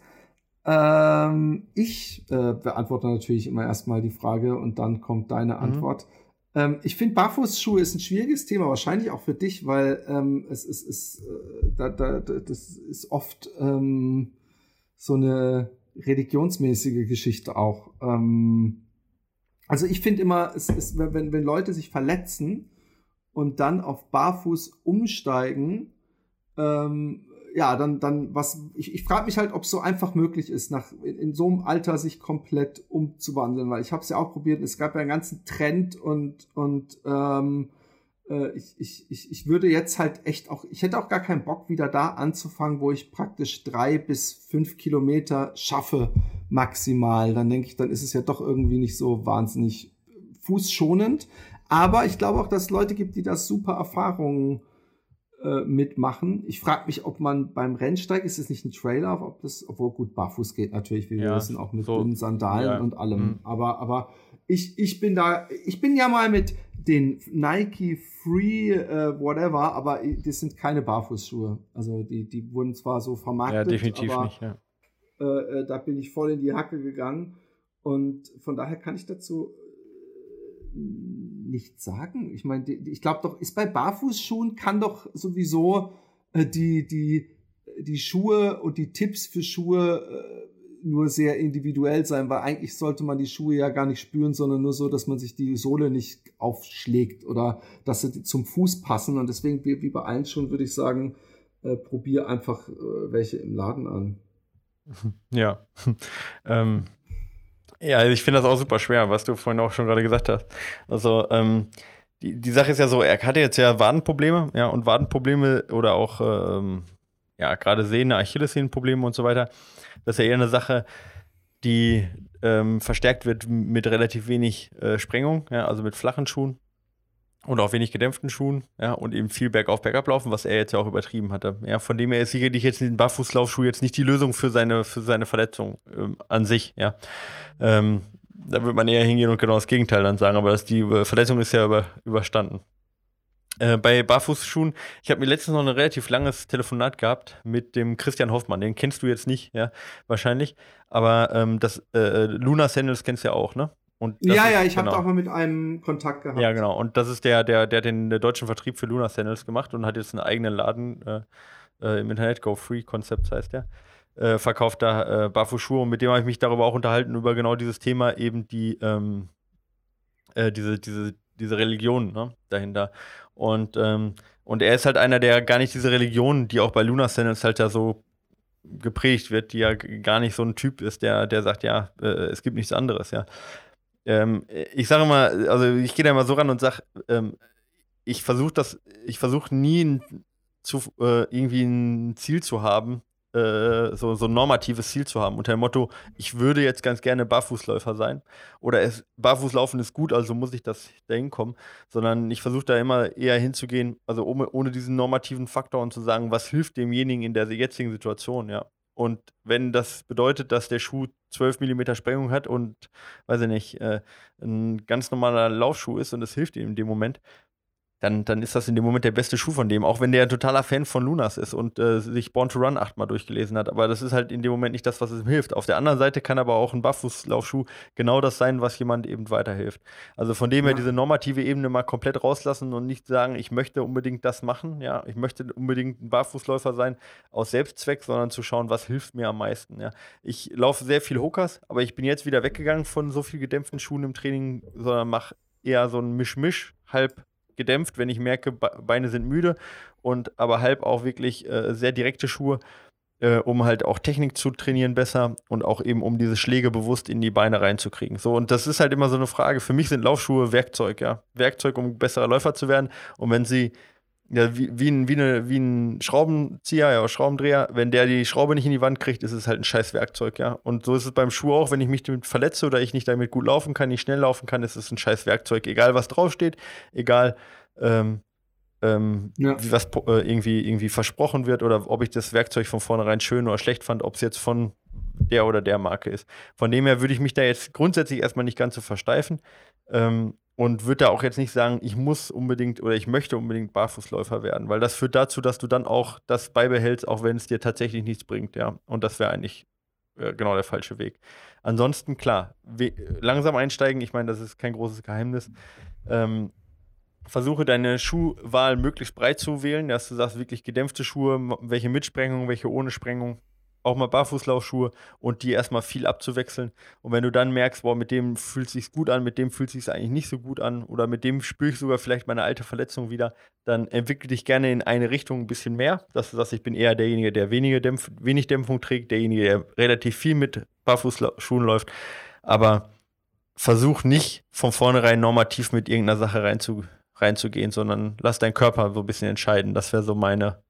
A: ähm, ich äh, beantworte natürlich immer erstmal die Frage und dann kommt deine mhm. Antwort. Ähm, ich finde, Barfußschuhe ist ein schwieriges Thema, wahrscheinlich auch für dich, weil ähm, es, es, es äh, da, da, das ist oft ähm, so eine religionsmäßige Geschichte auch. Ähm, also ich finde immer, es ist, wenn, wenn Leute sich verletzen und dann auf Barfuß umsteigen, ähm, ja, dann, dann was, ich, ich frage mich halt, ob es so einfach möglich ist, nach in, in so einem Alter sich komplett umzuwandeln, weil ich habe es ja auch probiert, es gab ja einen ganzen Trend und, und ähm, äh, ich, ich, ich, würde jetzt halt echt auch, ich hätte auch gar keinen Bock, wieder da anzufangen, wo ich praktisch drei bis fünf Kilometer schaffe, maximal. Dann denke ich, dann ist es ja doch irgendwie nicht so wahnsinnig fußschonend. Aber ich glaube auch, dass es Leute gibt, die da super Erfahrungen äh, mitmachen. Ich frage mich, ob man beim Rennsteig, ist es nicht ein Trailer, ob das, obwohl gut, barfuß geht natürlich, wie wir
B: Ja,
A: wissen, auch mit
B: so,
A: dünnen Sandalen
B: ja,
A: und allem.
B: mhm.
A: Aber, aber ich, ich bin da, ich bin ja mal mit den Nike Free, äh, whatever, aber das sind keine Barfußschuhe. Also die, die wurden zwar so vermarktet,
B: Ja, definitiv
A: aber
B: nicht. Ja.
A: äh, äh, da bin ich voll in die Hacke gegangen. Und von daher kann ich dazu nichts sagen. Ich meine, ich glaube doch, ist bei Barfußschuhen kann doch sowieso äh, die, die, die Schuhe und die Tipps für Schuhe äh, nur sehr individuell sein, weil eigentlich sollte man die Schuhe ja gar nicht spüren, sondern nur so, dass man sich die Sohle nicht aufschlägt oder dass sie zum Fuß passen. Und deswegen, wie, wie bei allen Schuhen, würde ich sagen, äh, probier einfach äh, welche im Laden an.
B: Ja. ähm, ja, ich finde das auch super schwer, was du vorhin auch schon gerade gesagt hast. Also, ähm, die, die Sache ist ja so, er hatte jetzt ja Wadenprobleme, ja, und Wadenprobleme oder auch, ähm, ja, gerade Sehne, Achillessehnenprobleme und so weiter. Das ist ja eher eine Sache, die ähm, verstärkt wird mit relativ wenig äh, Sprengung, ja, also mit flachen Schuhen und auch wenig gedämpften Schuhen, ja, und eben viel bergauf, bergab laufen, was er jetzt ja auch übertrieben hatte. Ja, von dem her ist sicherlich jetzt ein Barfußlaufschuh jetzt nicht die Lösung für seine, für seine Verletzung ähm, an sich, ja. Ähm, da wird man eher hingehen und genau das Gegenteil dann sagen, aber das, die äh, Verletzung ist ja über, überstanden. Äh, bei Barfußschuhen, ich habe mir letztens noch ein relativ langes Telefonat gehabt mit dem Christian Hoffmann. Den kennst du jetzt nicht, ja, wahrscheinlich. Aber ähm, das äh, Luna Sandals kennst du ja auch, ne?
A: Ja, ja, ich habe
B: genau.
A: auch mal mit einem Kontakt gehabt.
B: Ja, genau. Und das ist der, der, der hat den deutschen Vertrieb für Luna Sandals gemacht und hat jetzt einen eigenen Laden äh, äh, im Internet, Go Free Concepts heißt der. Äh, verkauft da äh, Barfußschuhe und mit dem habe ich mich darüber auch unterhalten, über genau dieses Thema, eben die, ähm, äh, diese, diese, diese Religion ne, dahinter. Und, ähm, und er ist halt einer, der gar nicht diese Religion, die auch bei Luna Sandals halt ja so gepredigt wird, die ja gar nicht so ein Typ ist, der, der sagt, ja, äh, es gibt nichts anderes, ja. Ähm, ich sage mal, also ich gehe da immer so ran und sage, ähm, ich versuche das, ich versuche nie ein, zu, äh, irgendwie ein Ziel zu haben, äh, so, so ein normatives Ziel zu haben, unter dem Motto, ich würde jetzt ganz gerne Barfußläufer sein oder es, Barfußlaufen ist gut, also muss ich das dahin kommen, sondern ich versuche da immer eher hinzugehen, also ohne, ohne diesen normativen Faktor und zu sagen, was hilft demjenigen in der jetzigen Situation, ja. Und wenn das bedeutet, dass der Schuh 12 mm Sprengung hat und, weiß ich nicht, äh, ein ganz normaler Laufschuh ist und es hilft ihm in dem Moment, dann, dann ist das in dem Moment der beste Schuh von dem, auch wenn der ein totaler Fan von Lunas ist und äh, sich Born to Run achtmal durchgelesen hat. Aber das ist halt in dem Moment nicht das, was ihm hilft. Auf der anderen Seite kann aber auch ein Barfußlaufschuh genau das sein, was jemand eben weiterhilft. Also von dem her
A: Ja.
B: diese normative Ebene mal komplett rauslassen und nicht sagen, ich möchte unbedingt das machen, ja, ich möchte unbedingt ein Barfußläufer sein aus Selbstzweck, sondern zu schauen, was hilft mir am meisten, ja. Ich laufe sehr viel Hokas, aber ich bin jetzt wieder weggegangen von so viel gedämpften Schuhen im Training, sondern mache eher so ein Mischmisch, halb gedämpft, wenn ich merke, Be- Beine sind müde und aber halb auch wirklich äh, sehr direkte Schuhe, äh, um halt auch Technik zu trainieren besser und auch eben um diese Schläge bewusst in die Beine reinzukriegen. So, und das ist halt immer so eine Frage. Für mich sind Laufschuhe Werkzeug, ja. Werkzeug, um besserer Läufer zu werden. Und wenn sie ja, wie, wie, ein, wie, eine, wie ein Schraubenzieher, ja, Schraubendreher, wenn der die Schraube nicht in die Wand kriegt, ist es halt ein scheiß Werkzeug, ja. Und so ist es beim Schuh auch, wenn ich mich damit verletze oder ich nicht damit gut laufen kann, nicht schnell laufen kann, ist es ein scheiß Werkzeug. Egal was draufsteht, egal ähm, ähm,
A: Ja.
B: wie was äh, irgendwie, irgendwie versprochen wird oder ob ich das Werkzeug von vornherein schön oder schlecht fand, ob es jetzt von der oder der Marke ist. Von dem her würde ich mich da jetzt grundsätzlich erstmal nicht ganz so versteifen. Ähm, und würde da auch jetzt nicht sagen, ich muss unbedingt oder ich möchte unbedingt Barfußläufer werden, weil das führt dazu, dass du dann auch das beibehältst, auch wenn es dir tatsächlich nichts bringt, ja. Und das wäre eigentlich äh, genau der falsche Weg. Ansonsten, klar, langsam einsteigen, ich meine, das ist kein großes Geheimnis. Ähm, versuche deine Schuhwahl möglichst breit zu wählen, dass du sagst, wirklich gedämpfte Schuhe, welche mit Sprengung, welche ohne Sprengung, auch mal Barfußlaufschuhe und die erstmal viel abzuwechseln. Und wenn du dann merkst, boah, mit dem fühlt sich's gut an, mit dem fühlt sich's eigentlich nicht so gut an oder mit dem spüre ich sogar vielleicht meine alte Verletzung wieder, dann entwickle dich gerne in eine Richtung ein bisschen mehr. Dass du sagst, ich bin eher derjenige, der wenige Dämpf wenig Dämpfung trägt, derjenige, der relativ viel mit Barfußschuhen läuft. Aber versuch nicht von vornherein normativ mit irgendeiner Sache reinzu, reinzugehen, sondern lass deinen Körper so ein bisschen entscheiden. Das wäre so meine,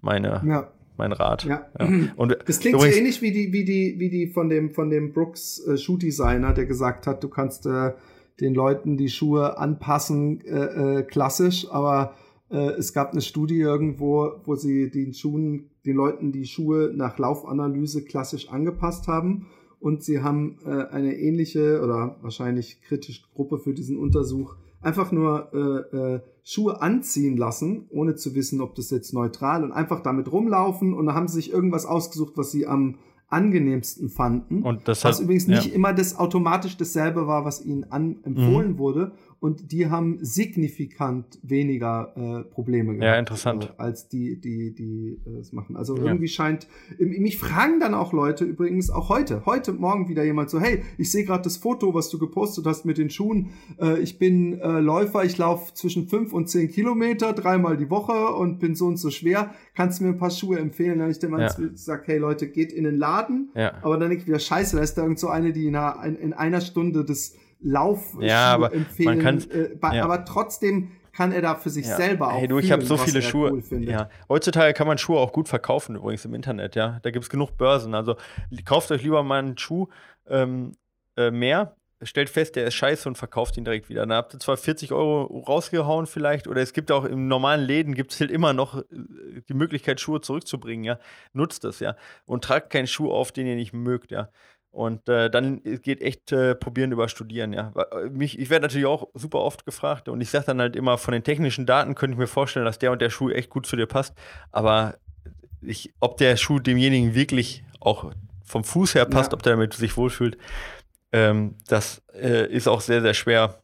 B: meine,
A: Ja,
B: mein Rat.
A: ja.
B: Ja. Und
A: Das klingt
B: übrigens-
A: so ähnlich wie die, wie die, wie die von dem, von dem Brooks äh, Schuhdesigner, der gesagt hat, du kannst äh, den Leuten die Schuhe anpassen, äh, äh, klassisch, aber äh, es gab eine Studie irgendwo, wo sie den Schuhen, den Leuten die Schuhe nach Laufanalyse klassisch angepasst haben. Und sie haben äh, eine ähnliche oder wahrscheinlich kritische Gruppe für diesen Untersuch einfach nur äh, äh, Schuhe anziehen lassen, ohne zu wissen, ob das jetzt neutral und einfach damit rumlaufen. Und dann haben sie sich irgendwas ausgesucht, was sie am angenehmsten fanden.
B: Und das
A: was
B: hat,
A: übrigens nicht
B: ja.
A: immer das automatisch dasselbe war, was ihnen an, empfohlen
B: Mhm.
A: wurde. Und die haben signifikant weniger äh, Probleme gehabt,
B: Ja, interessant.
A: Äh, als die, die, die äh, es machen. Also
B: Ja.
A: irgendwie scheint, ähm, mich fragen dann auch Leute übrigens, auch heute, heute Morgen wieder jemand so, hey, ich sehe gerade das Foto, was du gepostet hast mit den Schuhen. Äh, ich bin äh, Läufer, ich laufe zwischen fünf und zehn Kilometer, dreimal die Woche und bin so und so schwer. Kannst du mir ein paar Schuhe empfehlen? Dann ich dem
B: Ja.
A: gesagt, hey Leute, geht in den Laden.
B: Ja.
A: Aber dann denke ich wieder, scheiße, da ist da irgend so eine, die in einer, in, in einer Stunde das Lauf
B: Ja, aber
A: empfehlen.
B: man kann's-
A: äh,
B: ja.
A: Aber trotzdem kann er da für sich
B: Ja.
A: selber auch
B: Hey du, ich habe so viele Schuhe.
A: Cool
B: ja. Heutzutage kann man Schuhe auch gut verkaufen, übrigens im Internet, ja. Da gibt es genug Börsen. Also kauft euch lieber mal einen Schuh ähm, äh, mehr, stellt fest, der ist scheiße und verkauft ihn direkt wieder. Dann habt ihr zwar 40 Euro rausgehauen vielleicht, oder es gibt auch im normalen Läden gibt es halt immer noch äh, die Möglichkeit, Schuhe zurückzubringen, ja. Nutzt das, ja. Und tragt keinen Schuh auf, den ihr nicht mögt, ja. Und äh, dann geht echt äh, probieren über Studieren, ja. Äh, Mich, ich werde natürlich auch super oft gefragt und ich sage dann halt immer, von den technischen Daten könnte ich mir vorstellen, dass der und der Schuh echt gut zu dir passt. Aber ich, ob der Schuh demjenigen wirklich auch vom Fuß her passt,
A: Ja.
B: ob der damit sich wohlfühlt, ähm, das äh, ist auch sehr, sehr schwer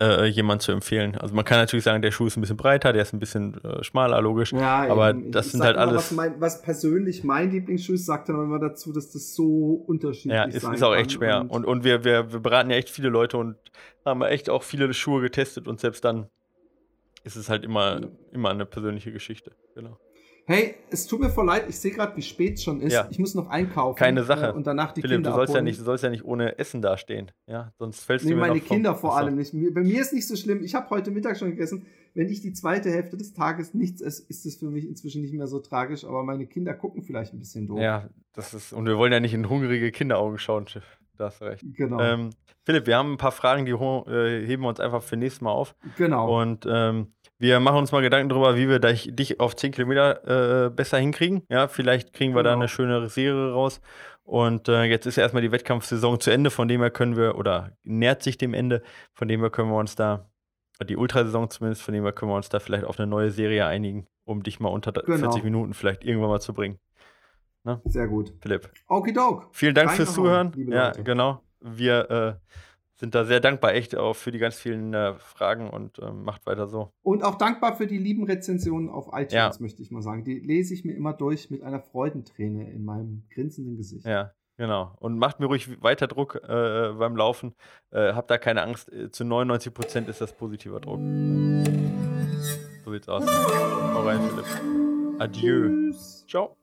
B: äh, jemand zu empfehlen. Also man kann natürlich sagen, der Schuh ist ein bisschen breiter, der ist ein bisschen äh, schmaler, logisch.
A: Ja,
B: Aber
A: eben.
B: das
A: Ich
B: sind halt
A: immer,
B: alles-
A: Was, mein, was persönlich mein Lieblingsschuh ist, sagt dann immer dazu, dass das so unterschiedlich
B: Ja,
A: ist.
B: es ist auch echt schwer. Und, und wir, wir, wir beraten ja echt viele Leute und haben echt auch viele Schuhe getestet und selbst dann ist es halt immer, immer eine persönliche Geschichte. Genau.
A: Hey, es tut mir voll leid, ich sehe gerade, wie spät es schon ist.
B: Ja.
A: Ich muss noch einkaufen.
B: Keine Sache.
A: Äh, und danach die
B: Philipp,
A: Kinder
B: du sollst ja, nicht, du sollst ja nicht ohne Essen dastehen. Ja, sonst fällst
A: Nee,
B: du mir
A: meine Kinder vor allem nicht. Bei mir ist nicht so schlimm. Ich habe heute Mittag schon gegessen. Wenn ich die zweite Hälfte des Tages nichts esse, ist es für mich inzwischen nicht mehr so tragisch. Aber meine Kinder gucken vielleicht ein bisschen doof.
B: Ja, das ist, und wir wollen ja nicht in hungrige Kinderaugen schauen. Da hast du recht.
A: Genau.
B: Ähm, Philipp, wir haben ein paar Fragen, die äh, heben wir uns einfach für nächstes Mal auf.
A: genau.
B: Und ähm, wir machen uns mal Gedanken darüber, wie wir dich, auf 10 Kilometer äh, besser hinkriegen. Ja, vielleicht kriegen wir da
A: Genau.
B: eine schönere Serie raus. Und äh, jetzt ist ja erstmal die Wettkampfsaison zu Ende, von dem her können wir, oder nähert sich dem Ende, von dem her können wir uns da, die Ultrasaison zumindest, von dem her können wir uns da vielleicht auf eine neue Serie einigen, um dich mal unter
A: Genau.
B: 40 Minuten vielleicht irgendwann mal zu bringen.
A: Sehr gut.
B: Philipp,
A: Okidok.
B: vielen Dank fürs
A: Reingehauen,
B: Zuhören.
A: liebe
B: Ja, genau. Wir äh, sind da sehr dankbar, echt auch für die ganz vielen äh, Fragen und äh, macht weiter so.
A: Und auch dankbar für die lieben Rezensionen auf iTunes,
B: Ja.
A: möchte ich mal sagen. Die lese ich mir immer durch mit einer Freudenträne in meinem grinsenden Gesicht.
B: Ja, genau. Und macht mir ruhig weiter Druck äh, beim Laufen. Äh, habt da keine Angst. Äh, Zu 99 Prozent ist das positiver Druck. So sieht's aus. Hau rein, Philipp. Adieu.
A: Tschüss.
B: Ciao.